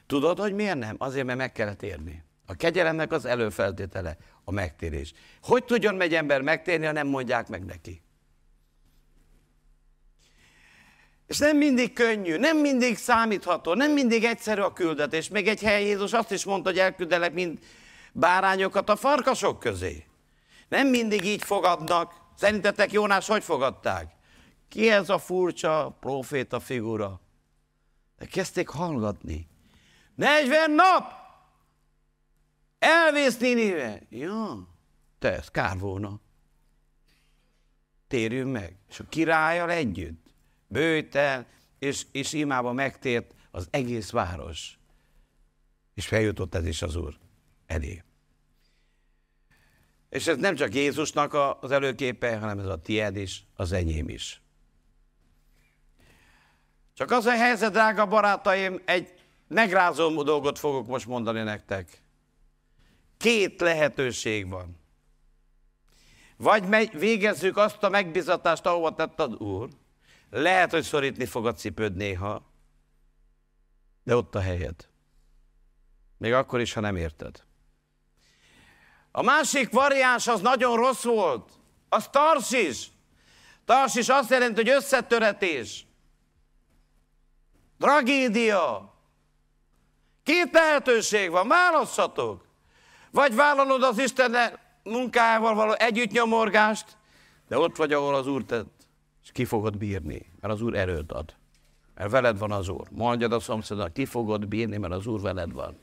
Tudod, hogy miért nem? Azért, mert meg kellett érni. A kegyelemnek az előfeltétele a megtérés. Hogy tudjon egy ember megtérni, ha nem mondják meg neki? És nem mindig könnyű, nem mindig számítható, nem mindig egyszerű a küldetés. Még egy helyen Jézus azt is mondta, hogy elküldelek mind bárányokat a farkasok közé. Nem mindig így fogadnak. Szerintetek Jónás hogy fogadták? Ki ez a furcsa proféta figura? De kezdték hallgatni. 40 nap! Elvész Ninive. Ja, te, ez kár volna. Térjünk meg. És a királyjal együtt bőjt el, és, és imába megtért az egész város. És feljutott ez is az Úr elé. És ez nem csak Jézusnak az előképe, hanem ez a tied is, az enyém is. Csak az a helyzet, drága barátaim, egy megrázó dolgot fogok most mondani nektek. Két lehetőség van. Vagy megy, végezzük azt a megbizatást, ahova tett az Úr. Lehet, hogy szorítni fog a cipőd néha, de ott a helyed. Még akkor is, ha nem érted. A másik variáns az nagyon rossz volt. Az tarsis. Tarsis azt jelenti, hogy összetöretés. Tragédia. Két lehetőség van, választhatok. Vagy vállalod az Isten munkájával való együttnyomorgást, de ott vagy, ahol az Úr tett, és ki fogod bírni, mert az Úr erőt ad. Mert veled van az Úr. Mondjad a szomszédnak, ki fogod bírni, mert az Úr veled van.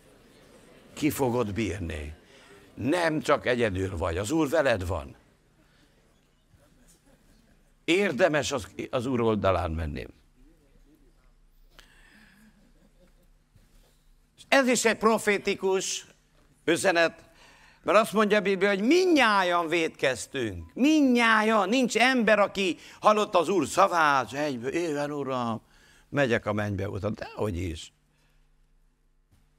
Ki fogod bírni. Nem csak egyedül vagy, az Úr veled van. Érdemes az, az Úr oldalán menni. Ez is egy profétikus üzenet, mert azt mondja a Biblia, hogy minnyájan védkeztünk. Minnyájan. Nincs ember, aki hallott az Úr szavát, egyből, éven Uram, megyek a mennybe utam. Dehogy is.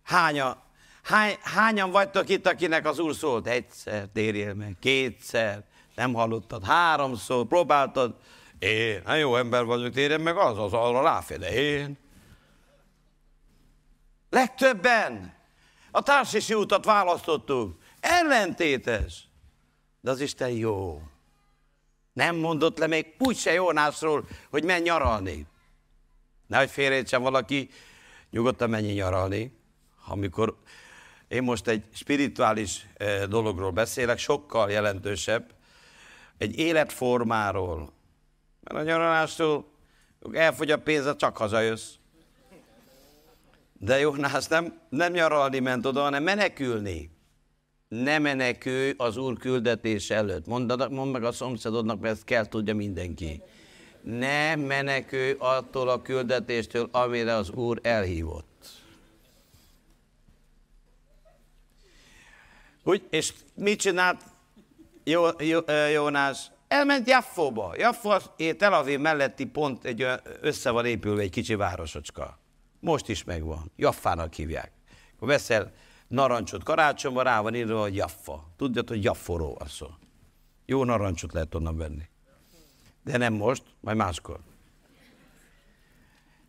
Hánya, hány, hányan vagytok itt, akinek az Úr szólt? Egyszer, térjél meg, kétszer, nem hallottad, háromszor, próbáltad. Én, hát jó ember vagyok, térjen meg az, az arra ráfér, de én. Legtöbben a társasi utat választottuk. Ellentétes. De az Isten jó. Nem mondott le még úgyse Jónásról, hogy menj nyaralni. Nehogy félrejtsen valaki, nyugodtan menj nyaralni. Amikor én most egy spirituális eh, dologról beszélek, sokkal jelentősebb, egy életformáról. Mert a nyaralástól elfogy a pénze, csak hazajössz. De Jónász nem, nem nyaralni ment oda, hanem menekülni. Ne menekülj az Úr küldetés előtt. Mondd, mondd meg a szomszédodnak, mert ezt kell tudja mindenki. Ne menekülj attól a küldetéstől, amire az Úr elhívott. Úgy, és mit csinált Jó, Jó, Jónás? Elment Jaffóba. Jaffo Tel Aviv melletti pont egy össze van épülve egy kicsi városocska. Most is megvan. Jaffának hívják. Akkor veszel narancsot karácsonyban, rá van írva, hogy Jaffa. Tudod, hogy Jafforól van szó. Jó narancsot lehet onnan venni. De nem most, majd máskor.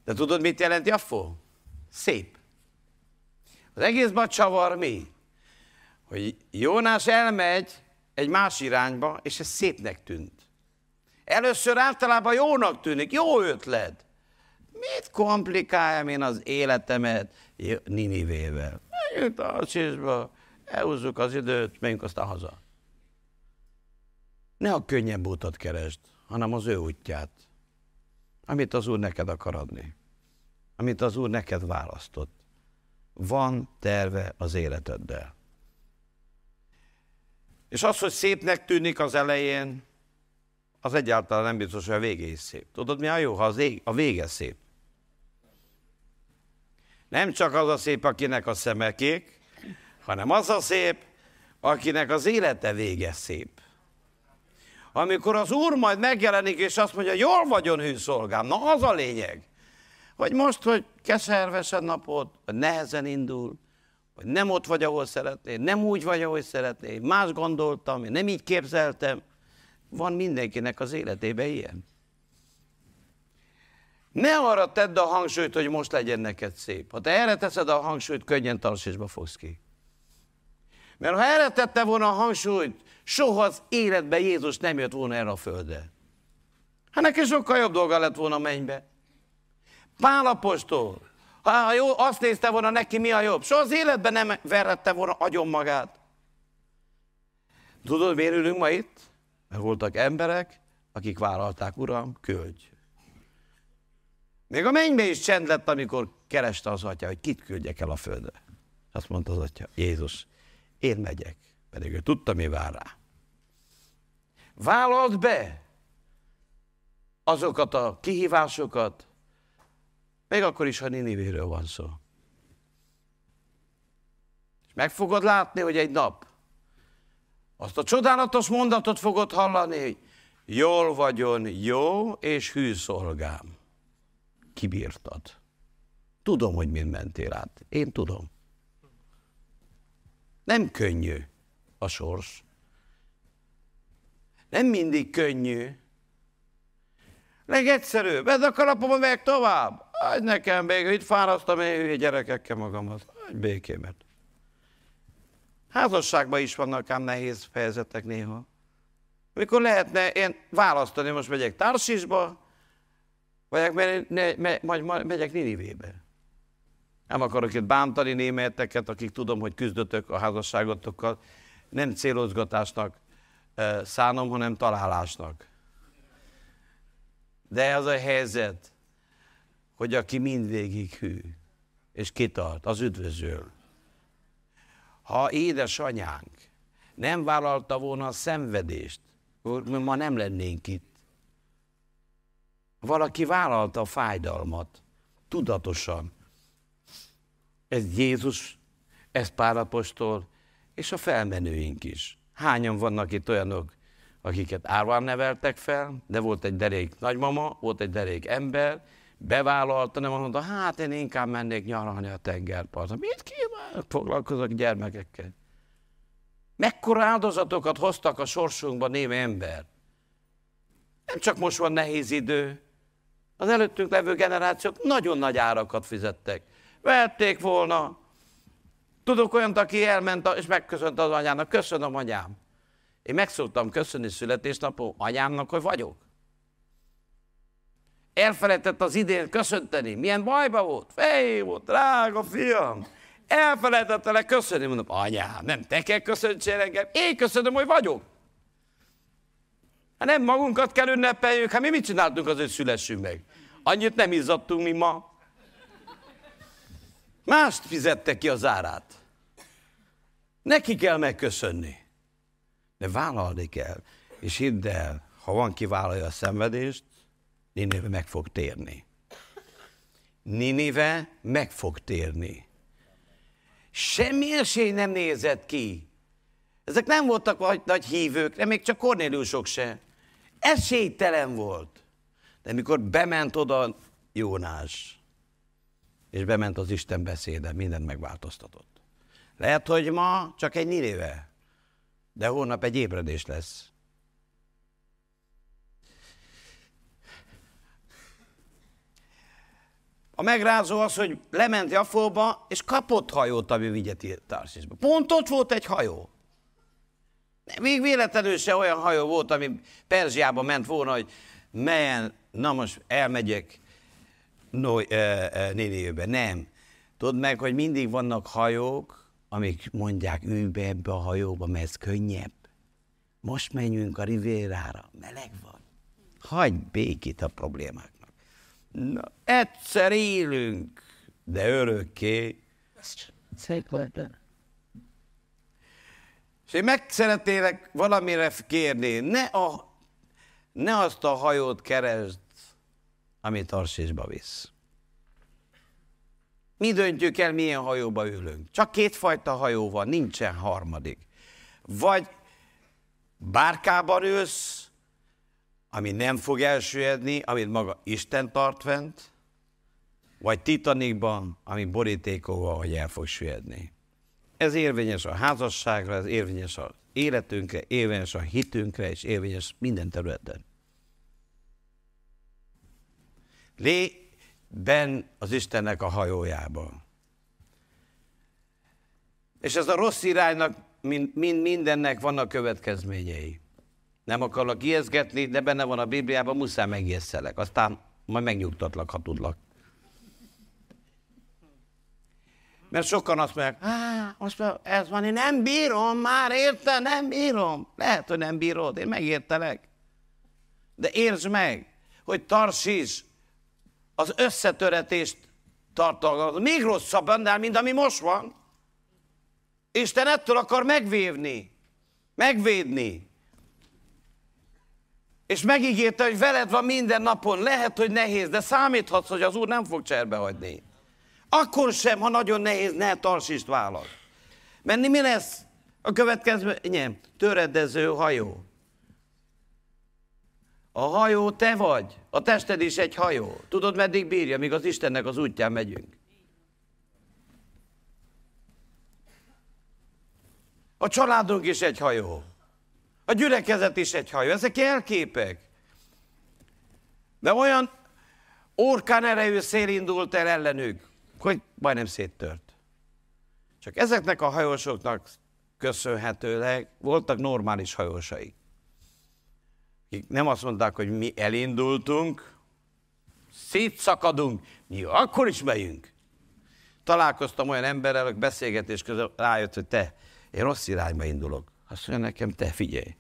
De tudod, mit jelent Jaffo? Szép. Az egészben csavar mi? Hogy Jónás elmegy egy más irányba, és ez szépnek tűnt. Először általában jónak tűnik, jó ötlet. Mit komplikáljam én az életemet Ninivével? Menjünk Tarcsisba, elhúzzuk az időt, menjünk aztán haza. Ne a könnyebb utat keresd, hanem az ő útját, amit az Úr neked akar adni, amit az Úr neked választott. Van terve az életeddel. És az, hogy szépnek tűnik az elején, az egyáltalán nem biztos, hogy a vége is szép. Tudod, mi a jó, ha az ég, a vége szép? Nem csak az a szép, akinek a szeme kék, hanem az a szép, akinek az élete vége szép. Amikor az Úr majd megjelenik, és azt mondja, jól vagyon hű szolgám, na az a lényeg. Vagy most, hogy keservesen napod, vagy nehezen indul, vagy nem ott vagy, ahol szeretnél, nem úgy vagy, ahogy szeretnél, más gondoltam, én nem így képzeltem. Van mindenkinek az életében ilyen. Ne arra tedd a hangsúlyt, hogy most legyen neked szép. Ha te erre teszed a hangsúlyt, könnyen tarsésba fogsz ki. Mert ha erre tette volna a hangsúlyt, soha az életben Jézus nem jött volna erre a földre. Hát neki sokkal jobb dolga lett volna mennybe. Pálapostól, ha jó, azt nézte volna neki, mi a jobb. Soha az életben nem verrette volna agyon magát. Tudod, miért ülünk ma itt? Mert voltak emberek, akik vállalták, Uram, küldj. Még a mennybe is csend lett, amikor kereste az atya, hogy kit küldjek el a földre. Azt mondta az atya, Jézus, én megyek. Pedig ő tudta, mi vár rá. Vállalt be azokat a kihívásokat, még akkor is, ha Ninivéről van szó. És meg fogod látni, hogy egy nap azt a csodálatos mondatot fogod hallani, hogy jól vagyon, jó és hű szolgám. Kibírtad. Tudom, hogy mind mentél át. Én tudom. Nem könnyű a sors. Nem mindig könnyű. Legegyszerűbb, vedd a kalapom, meg tovább. Adj nekem még, itt fárasztam én hülye gyerekekkel magamat. Adj békémet. Házasságban is vannak ám nehéz fejezetek néha. Mikor lehetne én választani, most megyek Tarsisba, vagy ne, me, majd megyek Ninivébe. Nem akarok itt bántani németeket, akik tudom, hogy küzdötök a házasságotokkal. Nem célozgatásnak szánom, hanem találásnak. De az a helyzet, hogy aki mindvégig hű, és kitart, az üdvözöl. Ha édesanyánk nem vállalta volna a szenvedést, ma nem lennénk itt. Valaki vállalta a fájdalmat, tudatosan. Ez Jézus, ez Pálapostól, és a felmenőink is. Hányan vannak itt olyanok, akiket árván neveltek fel, de volt egy derék nagymama, volt egy derék ember, bevállalta, nem mondta, hát én inkább mennék nyaralni a tengerpartra. Mit kívánok? Foglalkozok gyermekekkel. Mekkora áldozatokat hoztak a sorsunkba név ember. Nem csak most van nehéz idő. Az előttünk levő generációk nagyon nagy árakat fizettek. Vették volna. Tudok olyant, aki elment és megköszönt az anyának. Köszönöm, anyám. Én meg szoktam köszönni születésnapom anyámnak, hogy vagyok. Elfelejtett az idén köszönteni. Milyen bajba volt? Fej volt, drága fiam. Elfelejtett vele köszönni. Mondom, anyám, nem te kell köszöntsél engem. Én köszönöm, hogy vagyok. Hát nem magunkat kell ünnepeljük, hát mi mit csináltunk az, hogy szülessünk meg? Annyit nem izzadtunk, mi ma. Mást fizette ki az árát. Neki kell megköszönni. De vállalni kell. És hidd el, ha van, ki vállalja a szenvedést, Ninive meg fog térni. Ninive meg fog térni. Semmi esély nem nézett ki. Ezek nem voltak nagy, nagy hívők, de még csak Kornéliusok se. Esélytelen volt. De mikor bement oda Jónás, és bement az Isten beszéde, mindent megváltoztatott. Lehet, hogy ma csak egy Ninive, de holnap egy ébredés lesz. A megrázó az, hogy lement Jafóba, és kapott hajót, ami vigyeti Tarsisba. Pont ott volt egy hajó. Még véletlenül se olyan hajó volt, ami Perzsiába ment volna, hogy melyen, na most elmegyek no, e, e, Néniőbe. Nem. Tudod meg, hogy mindig vannak hajók, amik mondják, ülj be ebbe a hajóba, mert ez könnyebb. Most menjünk a rivérára, meleg van. Hagyj békét a problémák. Na, egyszer élünk, de örökké. Szép És én meg szeretnélek valamire kérni, ne, a, ne azt a hajót keresd, ami Tarsésba visz. Mi döntjük el, milyen hajóba ülünk. Csak kétfajta hajó van, nincsen harmadik. Vagy bárkában ülsz, ami nem fog elsüllyedni, amit maga Isten tart fent, vagy Titanikban, ami borítékolva, hogy el fog süllyedni. Ez érvényes a házasságra, ez érvényes az életünkre, érvényes a hitünkre, és érvényes minden területen. Lé ben az Istennek a hajójában. És ez a rossz iránynak, mind, mind mindennek vannak következményei. Nem akarlak ijeszgetni, de benne van a Bibliában, muszáj megijesztelek. Aztán majd megnyugtatlak, ha tudlak. Mert sokan azt mondják, Á, most ez van, én nem bírom, már érte, nem bírom. Lehet, hogy nem bírod, én megértelek. De értsd meg, hogy Tarsis az összetöretést tartalmaz. Még rosszabb annál, mint ami most van. Isten ettől akar megvévni, megvédni. És megígérte, hogy veled van minden napon. Lehet, hogy nehéz, de számíthatsz, hogy az Úr nem fog cserbe hagyni. Akkor sem, ha nagyon nehéz, ne tarsítsd vállal. Menni mi lesz? A következő, nem, töredező hajó. A hajó te vagy, a tested is egy hajó. Tudod, meddig bírja, míg az Istennek az útján megyünk. A családunk is egy hajó. A gyülekezet is egy hajó. Ezek jelképek. De olyan orkán erejű szél indult el ellenük, hogy majdnem széttört. Csak ezeknek a hajósoknak köszönhetőleg voltak normális hajósaik. Akik nem azt mondták, hogy mi elindultunk, szétszakadunk, mi akkor is megyünk. Találkoztam olyan emberrel, hogy beszélgetés közben rájött, hogy te, én rossz irányba indulok. Azt mondja nekem, te figyelj,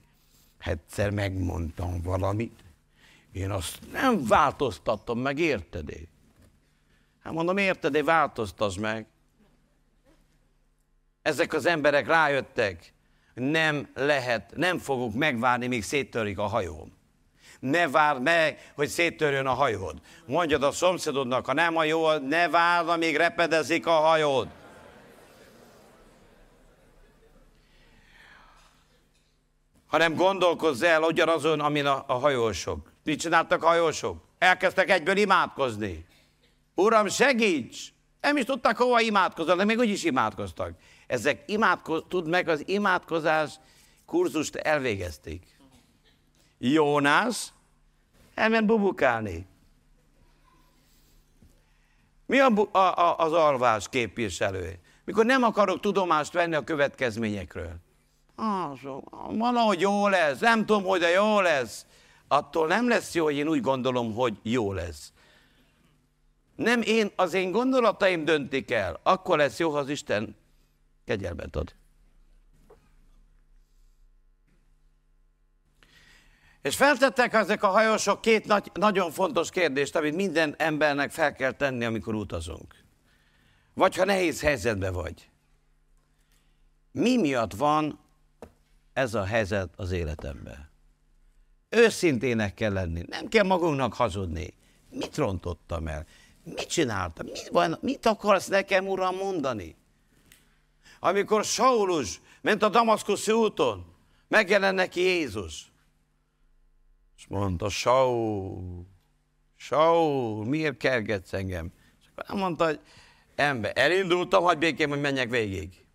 egyszer megmondtam valamit, én azt nem változtattam meg, érted -e? Hát mondom, érted -e, változtasd meg. Ezek az emberek rájöttek, nem lehet, nem fogunk megvárni, míg széttörik a hajóm. Ne várd meg, hogy széttörjön a hajód. Mondjad a szomszédodnak, ha nem a jó, ne várd, amíg repedezik a hajód. hanem gondolkozz el ugyanazon, amin a, a hajósok. Mit csináltak a hajósok? Elkezdtek egyből imádkozni. Uram, segíts! Nem is tudták hova de még úgy is imádkoztak. Ezek imádkoz, tud meg az imádkozás kurzust elvégezték. Jónás elment bubukálni. Mi a, a, a, az alvás képviselő? Mikor nem akarok tudomást venni a következményekről. Ah, valahogy jó lesz, nem tudom, hogy de jó lesz. Attól nem lesz jó, hogy én úgy gondolom, hogy jó lesz. Nem én, az én gondolataim döntik el. Akkor lesz jó, ha az Isten kegyelmet ad. És feltettek ezek a hajósok két nagy, nagyon fontos kérdést, amit minden embernek fel kell tenni, amikor utazunk. Vagy ha nehéz helyzetben vagy. Mi miatt van ez a helyzet az életemben. Őszintének kell lenni, nem kell magunknak hazudni. Mit rontottam el? Mit csináltam? Mit, van, mit akarsz nekem, uram, mondani? Amikor Saulus ment a Damaszkuszi úton, megjelent neki Jézus. És mondta, Saul, Saul, miért kergetsz engem? És akkor nem mondta, hogy ember, elindultam, hogy békém, hogy menjek végig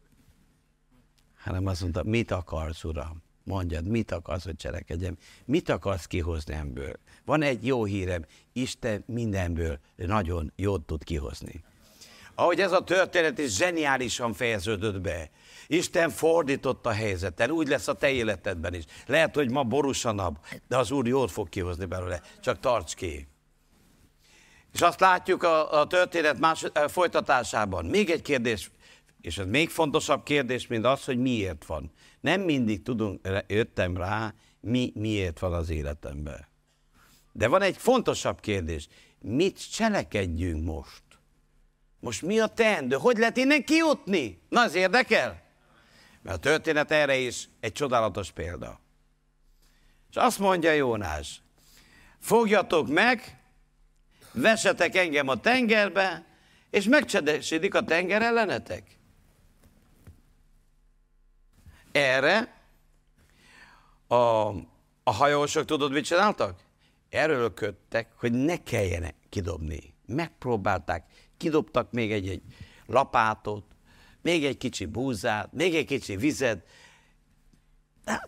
hanem azt mondta, mit akarsz, Uram? Mondjad, mit akarsz, hogy cselekedjem? Mit akarsz kihozni ebből? Van egy jó hírem, Isten mindenből nagyon jót tud kihozni. Ahogy ez a történet is zseniálisan fejeződött be, Isten fordította a helyzeten, úgy lesz a te életedben is. Lehet, hogy ma borúsanabb, de az Úr jót fog kihozni belőle, csak tarts ki. És azt látjuk a, a történet más, a folytatásában. Még egy kérdés és ez még fontosabb kérdés, mint az, hogy miért van. Nem mindig tudunk, jöttem rá, mi miért van az életemben. De van egy fontosabb kérdés. Mit cselekedjünk most? Most mi a teendő? Hogy lehet innen kijutni? Na, az érdekel? Mert a történet erre is egy csodálatos példa. És azt mondja Jónás, fogjatok meg, vesetek engem a tengerbe, és megcsedesedik a tenger ellenetek. Erre a, a hajósok tudod, mit csináltak? Erőlködtek, hogy ne kelljen kidobni. Megpróbálták, kidobtak még egy-egy lapátot, még egy kicsi búzát, még egy kicsi vizet,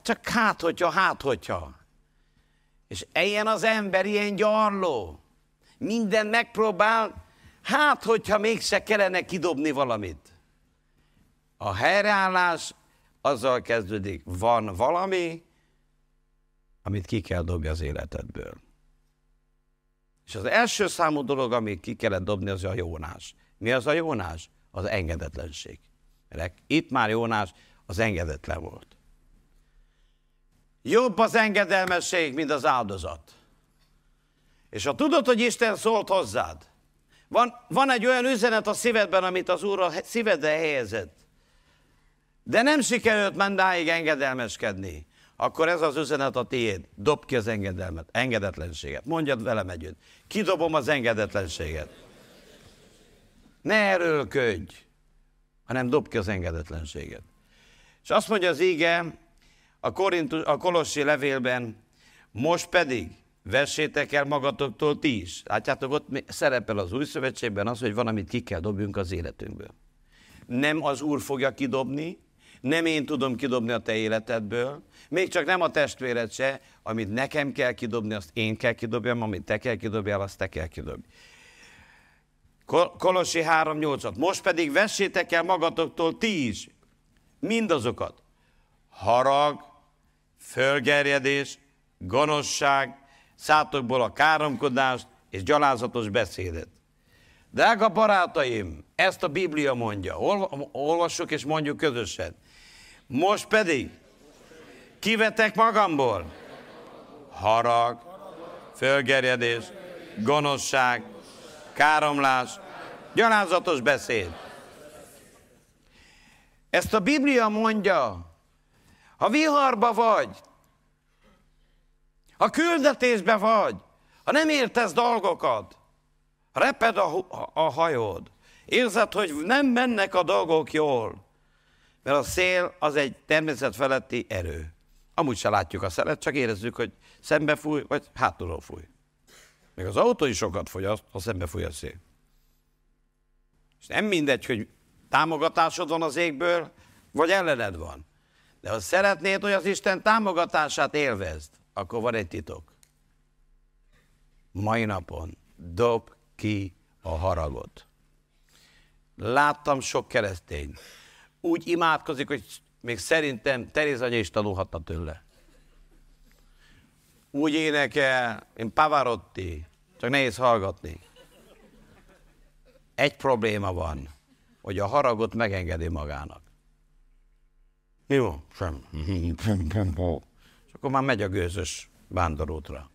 csak hát, hogyha, hát, hogyha. És ilyen az ember ilyen gyarló. Minden megpróbál, hát, hogyha mégse kellene kidobni valamit. A helyreállás azzal kezdődik, van valami, amit ki kell dobni az életedből. És az első számú dolog, amit ki kellett dobni, az a Jónás. Mi az a Jónás? Az engedetlenség. Mert itt már Jónás az engedetlen volt. Jobb az engedelmesség, mint az áldozat. És ha tudod, hogy Isten szólt hozzád, van, van egy olyan üzenet a szívedben, amit az Úr a szívedbe helyezett, de nem sikerült mendáig engedelmeskedni, akkor ez az üzenet a tiéd. Dob ki az engedelmet, engedetlenséget. Mondjad velem együtt. Kidobom az engedetlenséget. Ne erőlködj, hanem dob ki az engedetlenséget. És azt mondja az íge a, Korintus, a Kolossi levélben, most pedig vessétek el magatoktól ti is. Látjátok, ott szerepel az új szövetségben az, hogy van, amit ki kell dobjunk az életünkből. Nem az Úr fogja kidobni, nem én tudom kidobni a te életedből, még csak nem a testvéred se, amit nekem kell kidobni, azt én kell kidobjam, amit te kell kidobjál, azt te kell kidobni. Kolossi 3.8-at. Most pedig vessétek el magatoktól ti is, mindazokat. Harag, fölgerjedés, gonoszság, szátokból a káromkodást és gyalázatos beszédet. Drága barátaim, ezt a Biblia mondja. Olvassuk és mondjuk közösen. Most pedig kivetek magamból harag, fölgerjedés, gonoszság, káromlás, gyalázatos beszéd. Ezt a Biblia mondja. Ha viharba vagy, ha küldetésbe vagy, ha nem értesz dolgokat, reped a, a, hajód, érzed, hogy nem mennek a dolgok jól, mert a szél az egy természet feletti erő. Amúgy se látjuk a szelet, csak érezzük, hogy szembe fúj, vagy hátulról fúj. Még az autó is sokat fogyaszt, ha szembe fúj a szél. És nem mindegy, hogy támogatásod van az égből, vagy ellened van. De ha szeretnéd, hogy az Isten támogatását élvezd, akkor van egy titok. Mai napon dob ki a haragot. Láttam sok keresztény. Úgy imádkozik, hogy még szerintem Teréz anya is tanulhatta tőle. Úgy énekel, én Pavarotti, csak nehéz hallgatni. Egy probléma van, hogy a haragot megengedi magának. Jó, sem. És akkor már megy a gőzös vándorútra.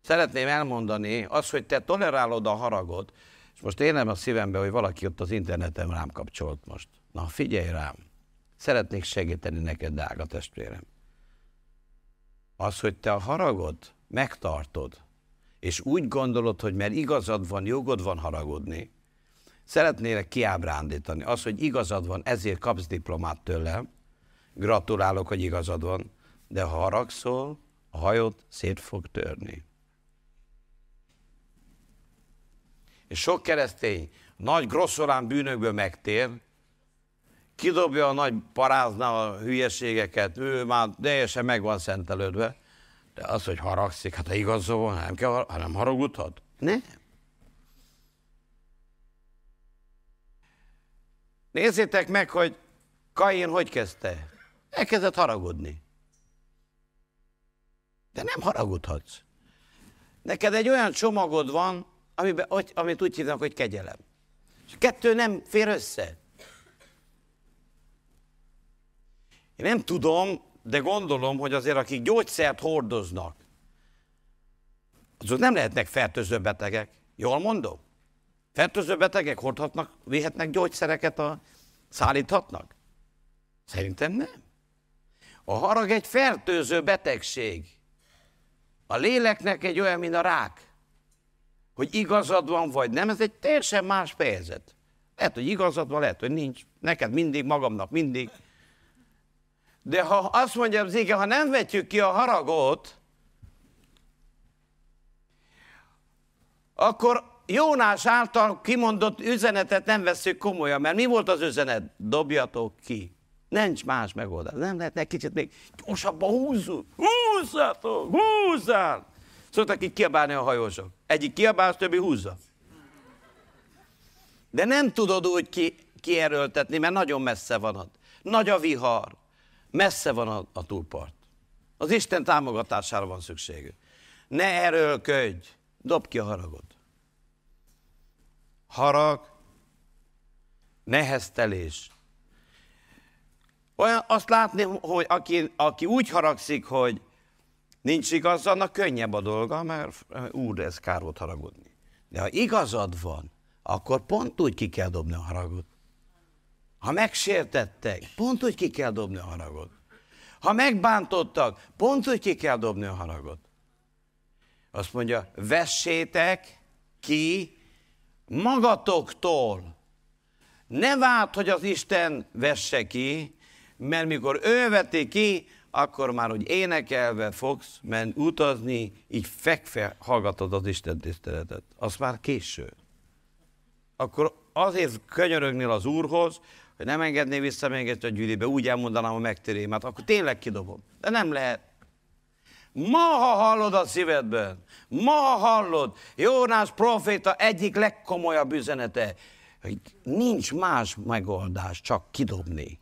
Szeretném elmondani az, hogy te tolerálod a haragot, és most élem a szívembe, hogy valaki ott az interneten rám kapcsolt most. Na, figyelj rám. Szeretnék segíteni neked, drága testvérem. Az, hogy te a haragot megtartod, és úgy gondolod, hogy mert igazad van, jogod van haragodni, szeretnélek kiábrándítani. Az, hogy igazad van, ezért kapsz diplomát tőlem, gratulálok, hogy igazad van, de ha haragszol, a hajót szét fog törni. És sok keresztény nagy grosszolán bűnökből megtér, kidobja a nagy parázna a hülyeségeket, ő már teljesen meg van szentelődve, de az, hogy haragszik, hát ha igazol van, nem kell, hanem haragudhat? Nem. Nézzétek meg, hogy Kain hogy kezdte. Elkezdett haragudni. De nem haragudhatsz. Neked egy olyan csomagod van, amiben, amit úgy hívnak, hogy kegyelem. És kettő nem fér össze. Én nem tudom, de gondolom, hogy azért akik gyógyszert hordoznak, azok nem lehetnek fertőző betegek. Jól mondom? Fertőző betegek hordhatnak, vihetnek gyógyszereket, a, szállíthatnak? Szerintem nem. A harag egy fertőző betegség. A léleknek egy olyan, mint a rák. Hogy igazad van, vagy nem, ez egy teljesen más fejezet. Lehet, hogy igazad van, lehet, hogy nincs. Neked mindig, magamnak mindig. De ha azt mondja az ige, ha nem vetjük ki a haragot, akkor Jónás által kimondott üzenetet nem veszük komolyan, mert mi volt az üzenet? Dobjatok ki. Nincs más megoldás. Nem lehetne kicsit még gyorsabban húzzuk. Húzzatok, húzzál! Szoktak így kiabálni a hajósok. Egyik kiabál, többi húzza. De nem tudod úgy ki, kierőltetni, mert nagyon messze van ott. Nagy a vihar. Messze van a, a túlpart. Az Isten támogatására van szükségük. Ne erőlködj, dob ki a haragot. Harag, neheztelés. Olyan, azt látni, hogy aki, aki úgy haragszik, hogy Nincs igaz, annak könnyebb a dolga, mert úr, ez kár volt haragudni. De ha igazad van, akkor pont úgy ki kell dobni a haragot. Ha megsértettek, pont úgy ki kell dobni a haragot. Ha megbántottak, pont úgy ki kell dobni a haragot. Azt mondja, vessétek ki magatoktól. Ne várt, hogy az Isten vesse ki, mert mikor ő veti ki, akkor már, hogy énekelve fogsz menni, utazni, így fekve hallgatod az Isten tiszteletet. Az már késő. Akkor azért könyörögnél az Úrhoz, hogy nem engedné vissza még a gyűlibe, úgy elmondanám a megtérémet, akkor tényleg kidobom. De nem lehet. Ma, ha hallod a szívedben, ma, ha hallod, Jónás proféta egyik legkomolyabb üzenete, hogy nincs más megoldás, csak kidobni.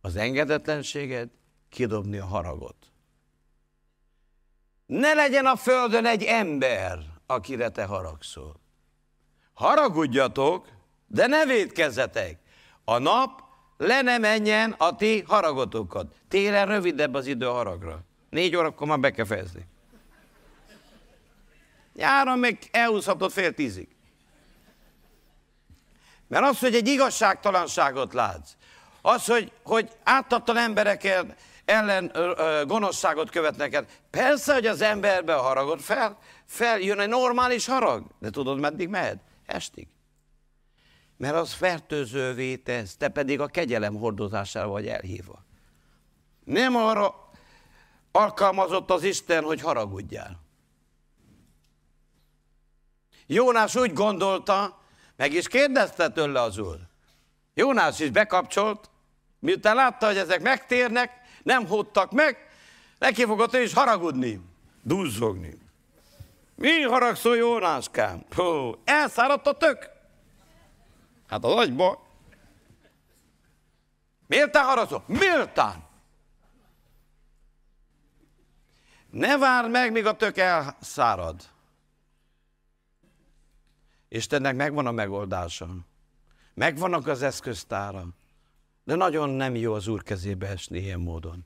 Az engedetlenséget, kidobni a haragot. Ne legyen a földön egy ember, akire te haragszol. Haragudjatok, de ne védkezzetek. A nap le ne menjen a ti haragotokat. Télen rövidebb az idő a haragra. Négy órakor már be kell fejezni. Nyáron még elhúzhatod fél tízig. Mert az, hogy egy igazságtalanságot látsz, az, hogy, hogy átadtan embereket ellen ö, ö, gonoszságot követnek el, persze, hogy az emberbe a haragot fel, feljön egy normális harag, de tudod, meddig mehet? Estig. Mert az fertőzővé tesz, te pedig a kegyelem hordozására vagy elhívva. Nem arra alkalmazott az Isten, hogy haragudjál. Jónás úgy gondolta, meg is kérdezte tőle az úr. Jónás is bekapcsolt, miután látta, hogy ezek megtérnek, nem hódtak meg, neki fogott ő is haragudni, duzzogni. Mi haragszol Jónáskám? Hó, elszáradt a tök. Hát az agyba. Méltán haragszol? Méltán. Ne várd meg, míg a tök elszárad. Istennek megvan a megoldása. Megvannak az eszköztára. De nagyon nem jó az Úr kezébe esni ilyen módon.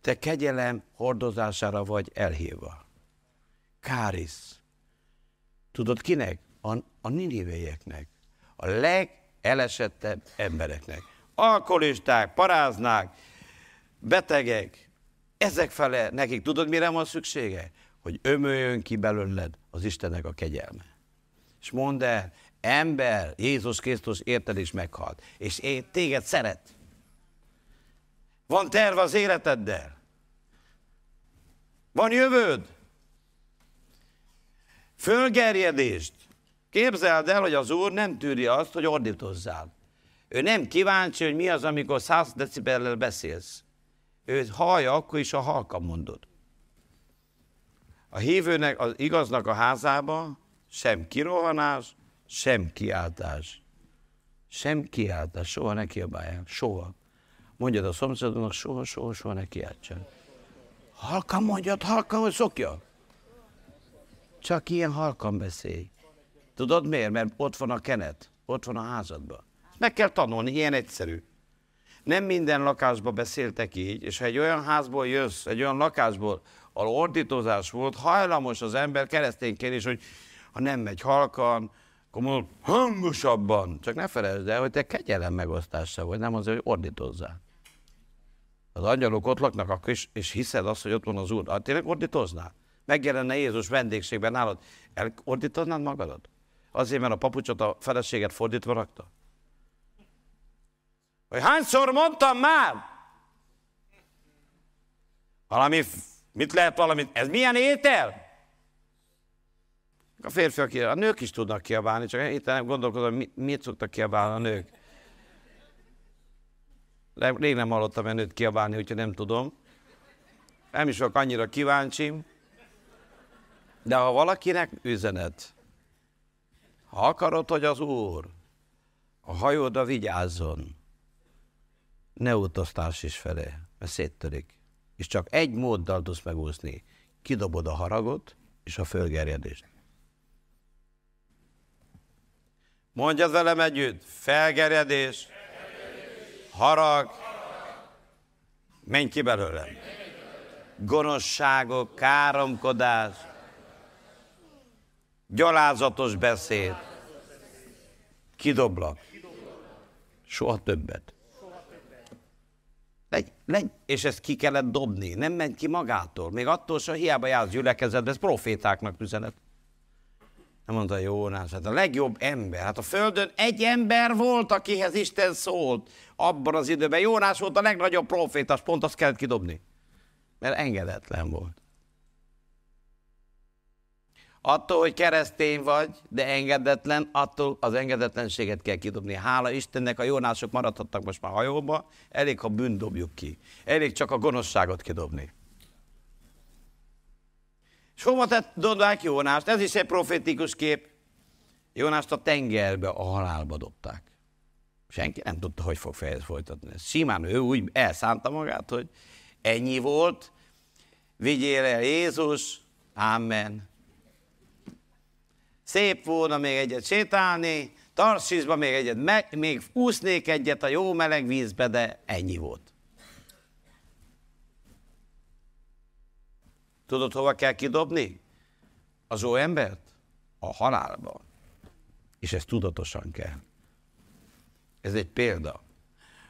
Te kegyelem hordozására vagy elhívva. Kárisz. Tudod kinek? A, a niniveieknek. A legelesettebb embereknek. Alkoholisták, paráznák, betegek. Ezek fele nekik tudod, mire van szüksége? Hogy ömöljön ki belőled az Istennek a kegyelme. És mondd el, ember, Jézus Krisztus érted is meghalt. És én téged szeret. Van terve az életeddel. Van jövőd. Fölgerjedést. Képzeld el, hogy az Úr nem tűri azt, hogy ordítozzál. Ő nem kíváncsi, hogy mi az, amikor 100 decibellel beszélsz. Ő hallja akkor is, a halka mondod. A hívőnek, az igaznak a házába sem kirohanás, sem kiáltás. Sem kiáltás, soha ne kiabáljál, soha. Mondjad a szomszédodnak, soha, soha, soha ne kiáltson. Halkan mondjad, halkan, hogy szokja. Csak ilyen halkan beszélj. Tudod miért? Mert ott van a kenet, ott van a házadban. Meg kell tanulni, ilyen egyszerű. Nem minden lakásba beszéltek így, és ha egy olyan házból jössz, egy olyan lakásból, ahol ordítozás volt, hajlamos az ember keresztényként is, hogy ha nem megy halkan, akkor mondod, hangosabban. Csak ne felejtsd el, hogy te kegyelem megosztása vagy, nem az, hogy ordítozzál. Az angyalok ott laknak, akkor is, és hiszed azt, hogy ott van az Úr. Hát tényleg ordítoznál? Megjelenne Jézus vendégségben nálad, elordítoznád magadat? Azért, mert a papucsot a feleséget fordítva rakta? Hogy hányszor mondtam már? Valami, mit lehet valamit, ez milyen étel? A férfiak, a nők is tudnak kiabálni, csak itt nem gondolkozom, mit szoktak kiabálni a nők. Rég nem hallottam nőt kiabálni, úgyhogy nem tudom. Nem is vagyok annyira kíváncsi. De ha valakinek üzenet, ha akarod, hogy az Úr a hajóda vigyázzon, ne utaztás is felé, mert széttörik. És csak egy móddal tudsz megúszni. Kidobod a haragot és a fölgerjedést. Mondjad velem együtt, felgerjedés, harag, menj ki belőlem. gonoszságok, káromkodás, gyalázatos beszéd, kidoblak. Soha többet. Legy, legy, és ezt ki kellett dobni, nem ment ki magától. Még attól se hiába jársz gyülekezetbe, ez profétáknak üzenet. Nem mondta Jónás, hát a legjobb ember. Hát a földön egy ember volt, akihez Isten szólt abban az időben. Jónás volt a legnagyobb profétás, pont azt kellett kidobni. Mert engedetlen volt. Attól, hogy keresztény vagy, de engedetlen, attól az engedetlenséget kell kidobni. Hála Istennek, a jónások maradhattak most már hajóba, elég, ha bűn dobjuk ki. Elég csak a gonoszságot kidobni. És hova tett dobták Jónást? Ez is egy profétikus kép. Jónást a tengerbe, a halálba dobták. Senki nem tudta, hogy fog fejez folytatni. Simán ő úgy elszánta magát, hogy ennyi volt, vigyél el Jézus, Amen. Szép volna még egyet sétálni, Tarsisba még egyet, meg, még úsznék egyet a jó meleg vízbe, de ennyi volt. Tudod, hova kell kidobni? Az ó embert? A halálba. És ez tudatosan kell. Ez egy példa.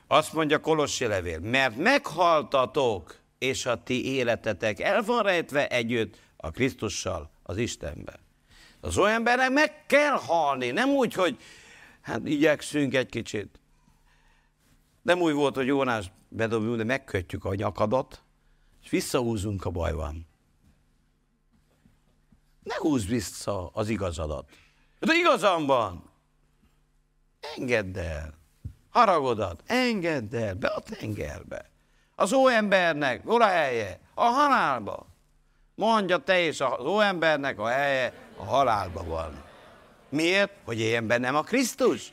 Azt mondja Kolossi levél, mert meghaltatok, és a ti életetek el van rejtve együtt a Krisztussal, az Istenben. Az olyan embernek meg kell halni, nem úgy, hogy hát igyekszünk egy kicsit. Nem úgy volt, hogy Jónás bedobjunk, de megkötjük a nyakadat, és visszahúzunk a bajban. Ne húzd vissza az igazadat. De igazam van. Engedd el. Haragodat, engedd el be a tengerbe. Az óembernek hol a helye? A halálba. Mondja te is az óembernek a helye a halálba van. Miért? Hogy éljen bennem a Krisztus.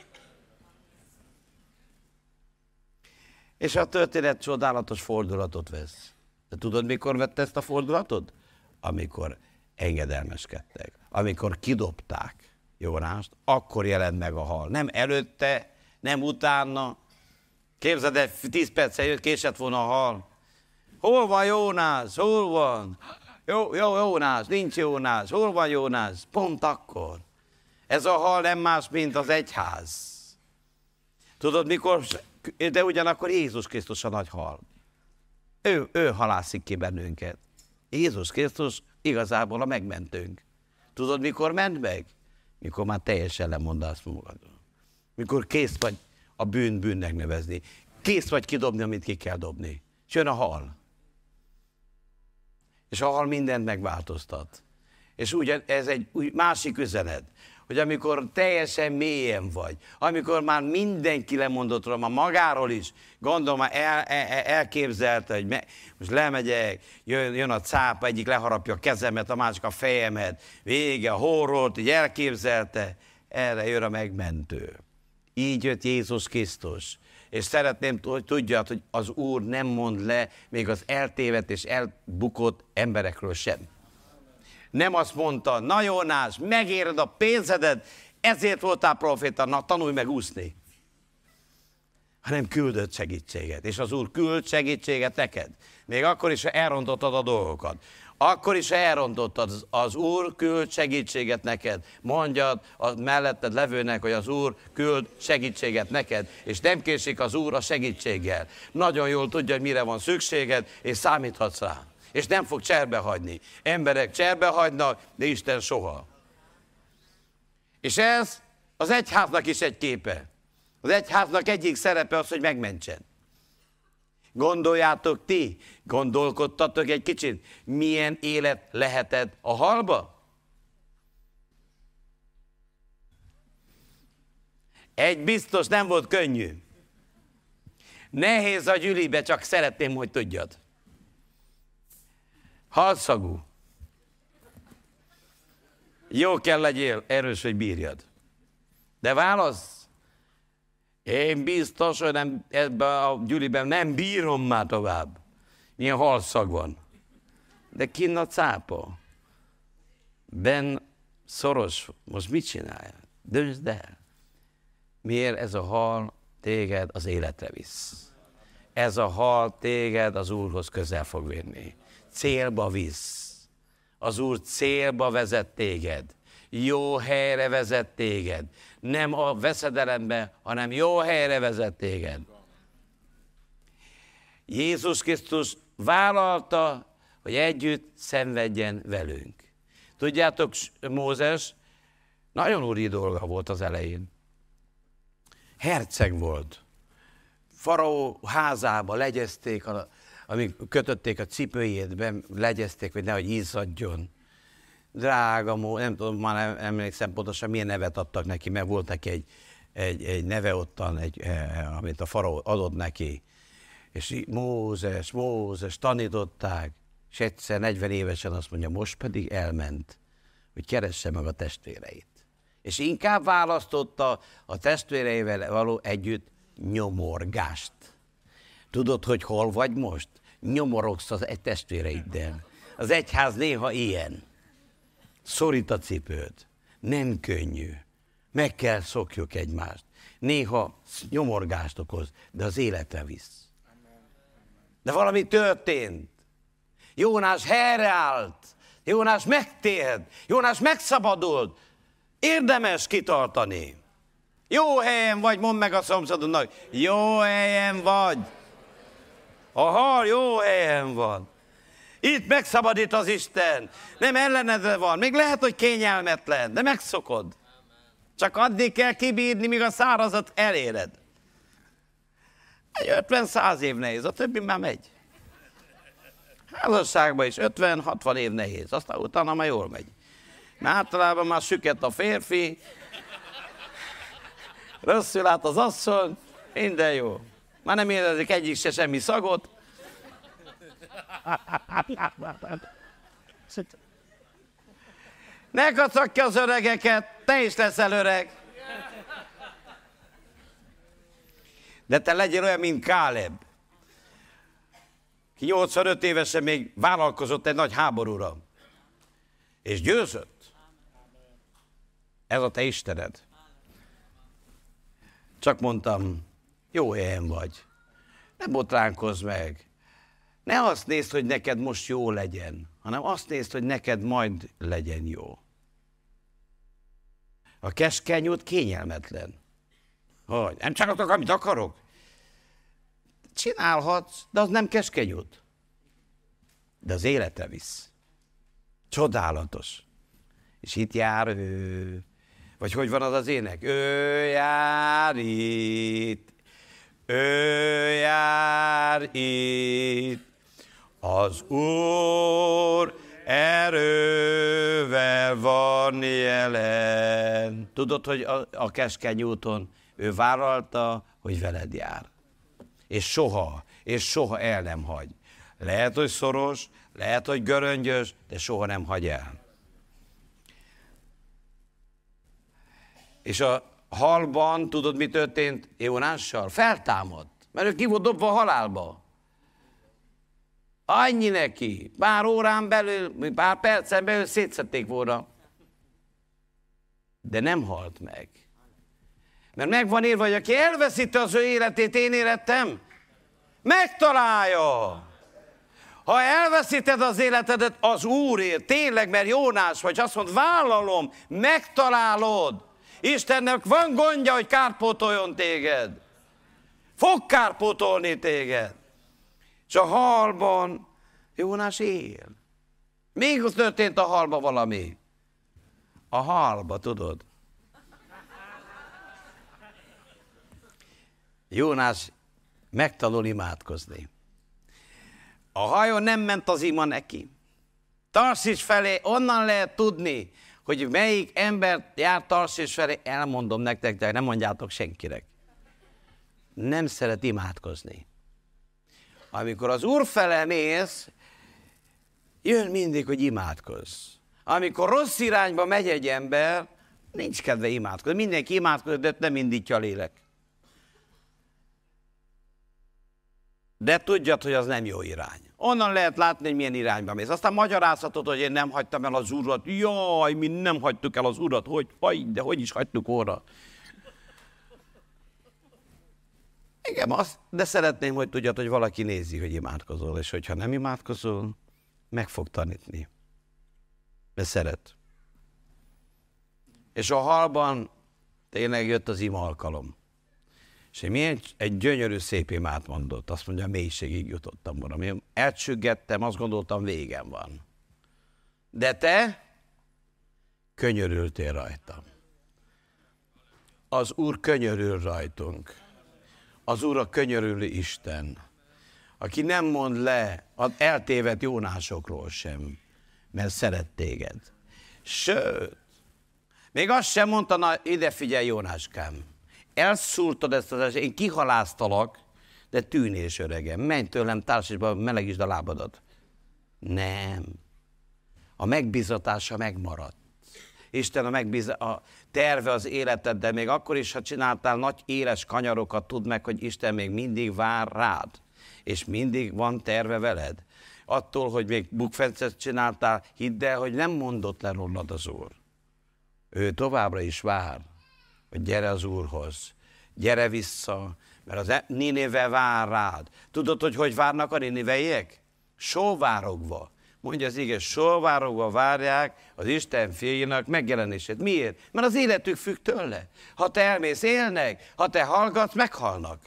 És a történet csodálatos fordulatot vesz. De tudod, mikor vette ezt a fordulatot? Amikor engedelmeskedtek. Amikor kidobták Jónást, akkor jelent meg a hal. Nem előtte, nem utána. Képzeld el, tíz perccel jött, késett volna a hal. Hol van Jónás? Hol van? Jó, jó, Jónás, nincs Jónás. Hol van Jónás? Pont akkor. Ez a hal nem más, mint az egyház. Tudod, mikor, de ugyanakkor Jézus Krisztus a nagy hal. Ő, ő halászik ki bennünket. Jézus Krisztus igazából a megmentőnk. Tudod, mikor ment meg? Mikor már teljesen lemondasz magadról. Mikor kész vagy a bűn bűnnek nevezni. Kész vagy kidobni, amit ki kell dobni. És jön a hal. És a hal mindent megváltoztat. És úgy, ez egy úgy másik üzenet hogy amikor teljesen mélyen vagy, amikor már mindenki lemondott róla, magáról is, gondolom már el, el, elképzelte, hogy me, most lemegyek, jön, jön a cápa, egyik leharapja a kezemet, a másik a fejemet, vége, a horrolt, így elképzelte, erre jön a megmentő. Így jött Jézus Krisztus. És szeretném, hogy tudjad, hogy az Úr nem mond le még az eltévedt és elbukott emberekről sem nem azt mondta, na Jónás, megéred a pénzedet, ezért voltál proféta, na tanulj meg úszni. Hanem küldött segítséget. És az Úr küld segítséget neked. Még akkor is, ha elrontottad a dolgokat. Akkor is, elrontottad, az, az Úr küld segítséget neked. Mondjad a melletted levőnek, hogy az Úr küld segítséget neked, és nem késik az Úr a segítséggel. Nagyon jól tudja, hogy mire van szükséged, és számíthatsz rá és nem fog cserbe hagyni. Emberek cserbe hagynak, de Isten soha. És ez az egyháznak is egy képe. Az egyháznak egyik szerepe az, hogy megmentsen. Gondoljátok ti, gondolkodtatok egy kicsit, milyen élet lehetett a halba? Egy biztos nem volt könnyű. Nehéz a gyülibe, csak szeretném, hogy tudjad. Halszagú. Jó kell legyél, erős, hogy bírjad. De válasz. Én biztos, hogy nem, ebben a gyűliben nem bírom már tovább. Milyen halszag van. De kinn a cápa. Ben szoros. Most mit csinálja? Döntsd el. Miért ez a hal téged az életre visz? Ez a hal téged az Úrhoz közel fog vinni célba visz. Az Úr célba vezet téged. Jó helyre vezet téged. Nem a veszedelembe, hanem jó helyre vezet téged. Jézus Krisztus vállalta, hogy együtt szenvedjen velünk. Tudjátok, Mózes nagyon úri dolga volt az elején. Herceg volt. Faraó házába legyezték, amíg kötötték a cipőjét, be, legyezték, hogy nehogy izzadjon. Drága nem tudom, már nem emlékszem pontosan, milyen nevet adtak neki, mert volt neki egy, egy, egy neve ottan, egy, eh, amit a faraó adott neki. És Mózes, Mózes, tanították, és egyszer 40 évesen azt mondja, most pedig elment, hogy keresse meg a testvéreit. És inkább választotta a testvéreivel való együtt nyomorgást. Tudod, hogy hol vagy most? Nyomorogsz az egy testvéreiddel. Az egyház néha ilyen. Szorít a cipőd. Nem könnyű. Meg kell szokjuk egymást. Néha nyomorgást okoz, de az életre visz. De valami történt. Jónás helyreállt. Jónás megtért. Jónás megszabadult. Érdemes kitartani. Jó helyen vagy, mondd meg a szomszédodnak. Jó helyen vagy. A hal jó helyen van. Itt megszabadít az Isten. Nem ellenedve van. Még lehet, hogy kényelmetlen, de megszokod. Csak addig kell kibírni, míg a szárazat eléred. Egy 50-100 év nehéz, a többi már megy. Házasságban is 50-60 év nehéz, aztán utána már jól megy. Mert általában már süket a férfi, rosszul lát az asszony, minden jó. Már nem érezik egyik se semmi szagot. Ne kacagja az öregeket, te is leszel öreg. De te legyél olyan, mint Káleb. Ki 85 évesen még vállalkozott egy nagy háborúra. És győzött. Ez a te Istened. Csak mondtam, jó helyen vagy. Ne botránkozz meg. Ne azt nézd, hogy neked most jó legyen, hanem azt nézd, hogy neked majd legyen jó. A keskeny út kényelmetlen. Hogy? Nem csinálok, amit akarok? Csinálhatsz, de az nem keskeny út. De az életre visz. Csodálatos. És itt jár ő. Vagy hogy van az az ének? Ő jár itt. Ő jár itt. Az Úr erővel van jelen. Tudod, hogy a, a keskeny úton ő vállalta, hogy veled jár. És soha, és soha el nem hagy. Lehet, hogy szoros, lehet, hogy göröngyös, de soha nem hagy el. És a halban, tudod, mi történt Jónással? Feltámadt, mert ő ki volt dobva a halálba. Annyi neki, pár órán belül, pár percen belül szétszették volna. De nem halt meg. Mert megvan írva, hogy aki elveszíti az ő életét, én életem, megtalálja. Ha elveszíted az életedet az Úrért, tényleg, mert Jónás vagy, azt mond, vállalom, megtalálod. Istennek van gondja, hogy kárpótoljon téged. Fog kárpótolni téged. És a halban Jónás él. Még az történt a halba valami. A halba, tudod? Jónás megtanul imádkozni. A hajó nem ment az ima neki. Tarsis felé, onnan lehet tudni, hogy melyik ember jár Tarsis felé, elmondom nektek, de nem mondjátok senkinek. Nem szeret imádkozni. Amikor az Úr fele mész, jön mindig, hogy imádkozz. Amikor rossz irányba megy egy ember, nincs kedve imádkozni. Mindenki imádkozik, de nem indítja a lélek. De tudjad, hogy az nem jó irány. Onnan lehet látni, hogy milyen irányba mész. Aztán magyarázhatod, hogy én nem hagytam el az urat. Jaj, mi nem hagytuk el az urat. Hogy, aj, de hogy is hagytuk óra. Igen, azt, de szeretném, hogy tudjad, hogy valaki nézi, hogy imádkozol, és hogyha nem imádkozol, meg fog tanítni. Mert szeret. És a halban tényleg jött az ima alkalom. És én milyen egy gyönyörű szép imát mondott, azt mondja, mélységig jutottam volna. Én elcsüggettem, azt gondoltam, végem van. De te könyörültél rajtam. Az Úr könyörül rajtunk. Az Úr a könyörülő Isten, aki nem mond le az eltévedt jónásokról sem, mert szeret téged. Sőt, még azt sem mondta, na ide figyelj Jónáskám, elszúrtad ezt az eset, én kihaláztalak, de tűnés öregem, menj tőlem társasba, melegítsd a lábadat. Nem. A megbizatása megmaradt. Isten a, megbiz- a terve az életed, még akkor is, ha csináltál nagy éles kanyarokat, tudd meg, hogy Isten még mindig vár rád, és mindig van terve veled. Attól, hogy még bukfencet csináltál, hidd el, hogy nem mondott le rólad az Úr. Ő továbbra is vár, hogy gyere az Úrhoz, gyere vissza, mert az e- Ninéve vár rád. Tudod, hogy hogy várnak a niniveiek? Sóvárogva. Mondja az ige, sóvárogva várják az Isten fiainak megjelenését. Miért? Mert az életük függ tőle. Ha te elmész, élnek, ha te hallgatsz, meghalnak.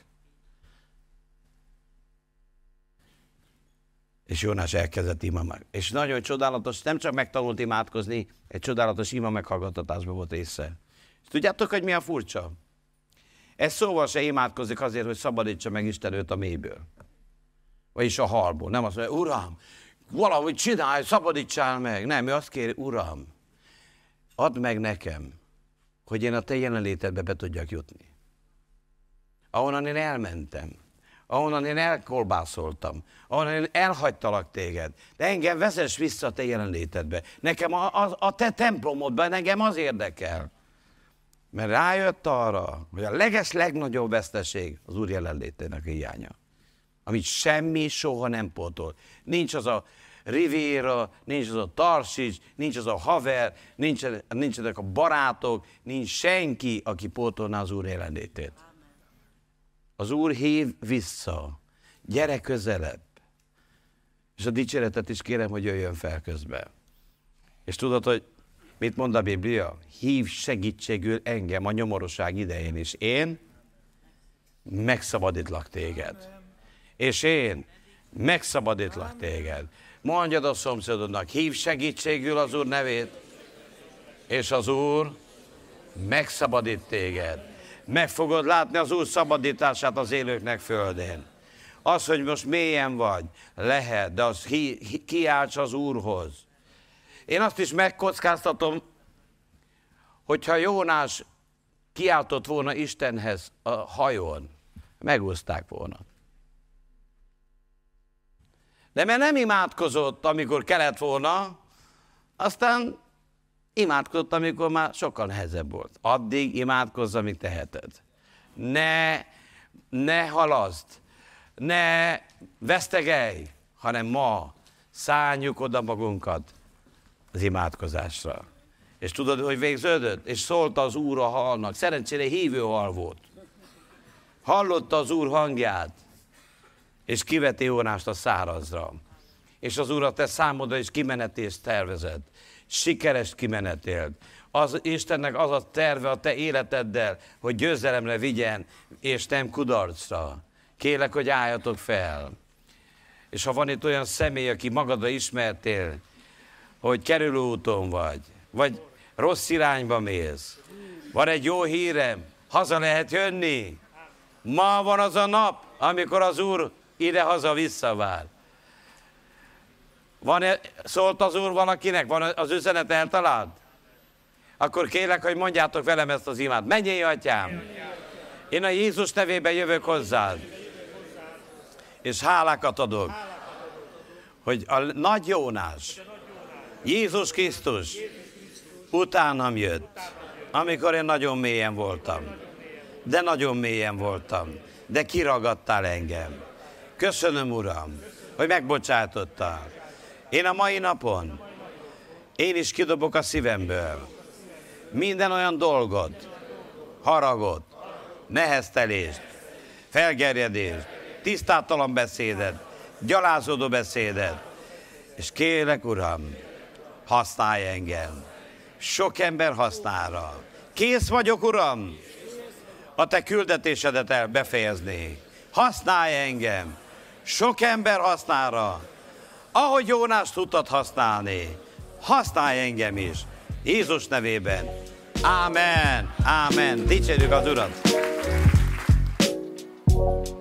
És Jónás elkezdett ima meg. És nagyon csodálatos, nem csak megtanult imádkozni, egy csodálatos ima meghallgattatásban volt része. És tudjátok, hogy mi a furcsa? Ez szóval se imádkozik azért, hogy szabadítsa meg Isten őt a mélyből. Vagyis a halból. Nem azt mondja, Uram, valahogy csinálj, szabadítsál meg. Nem, ő azt kéri, Uram, add meg nekem, hogy én a te jelenlétedbe be tudjak jutni. Ahonnan én elmentem, ahonnan én elkolbászoltam, ahonnan én elhagytalak téged, de engem vezess vissza a te jelenlétedbe. Nekem a, a, a te templomodban, engem az érdekel. Mert rájött arra, hogy a leges legnagyobb veszteség az Úr jelenlétének hiánya. Amit semmi soha nem pótol. Nincs az a Riviera, nincs az a Tarsics, nincs az a haver, nincs, nincsenek a barátok, nincs senki, aki pótolná az Úr jelenlétét. Az Úr hív vissza, gyere közelebb. És a dicséretet is kérem, hogy jöjjön fel közben. És tudod, hogy mit mond a Biblia? Hív segítségül engem a nyomorúság idején is. Én megszabadítlak téged. És én megszabadítlak téged. Mondjad a szomszédodnak, hív segítségül az Úr nevét, és az Úr megszabadít téged meg fogod látni az Úr szabadítását az élőknek földén. Az, hogy most mélyen vagy, lehet, de az hi, hi, kiálts az Úrhoz. Én azt is megkockáztatom, hogyha Jónás kiáltott volna Istenhez a hajón, megúzták volna. De mert nem imádkozott, amikor kellett volna, aztán imádkozott, amikor már sokkal nehezebb volt. Addig imádkozz, amíg teheted. Ne, ne halaszd, ne vesztegelj, hanem ma szálljuk oda magunkat az imádkozásra. És tudod, hogy végződött? És szólt az Úr a halnak. Szerencsére hívő hal volt. Hallotta az Úr hangját, és kiveti Jónást a szárazra. És az Úr a te számodra is kimenetést tervezett sikeres kimenetélt. Az Istennek az a terve a te életeddel, hogy győzelemre vigyen, és nem kudarcra. Kélek, hogy álljatok fel. És ha van itt olyan személy, aki magadra ismertél, hogy kerülőúton vagy, vagy rossz irányba mész, van egy jó hírem, haza lehet jönni. Ma van az a nap, amikor az Úr ide-haza visszavár. Van -e, szólt az Úr valakinek? Van az üzenet eltalált? Akkor kérlek, hogy mondjátok velem ezt az imát. Menjél, atyám! Én a Jézus nevében jövök hozzád. És hálákat adok, hogy a nagy Jónás, Jézus Krisztus utánam jött, amikor én nagyon mélyen voltam. De nagyon mélyen voltam. De kiragadtál engem. Köszönöm, Uram, hogy megbocsátottál én a mai napon, én is kidobok a szívemből minden olyan dolgot, haragot, neheztelést, felgerjedést, tisztátalan beszédet, gyalázódó beszédet, És kérlek, Uram, használj engem. Sok ember hasznára. Kész vagyok, Uram, a te küldetésedet el befejezni. Használj engem. Sok ember hasznára, rá. Ahogy Jónás tudtad használni, használj engem is. Jézus nevében. Ámen, ámen. Dicsérjük az Urat. thank you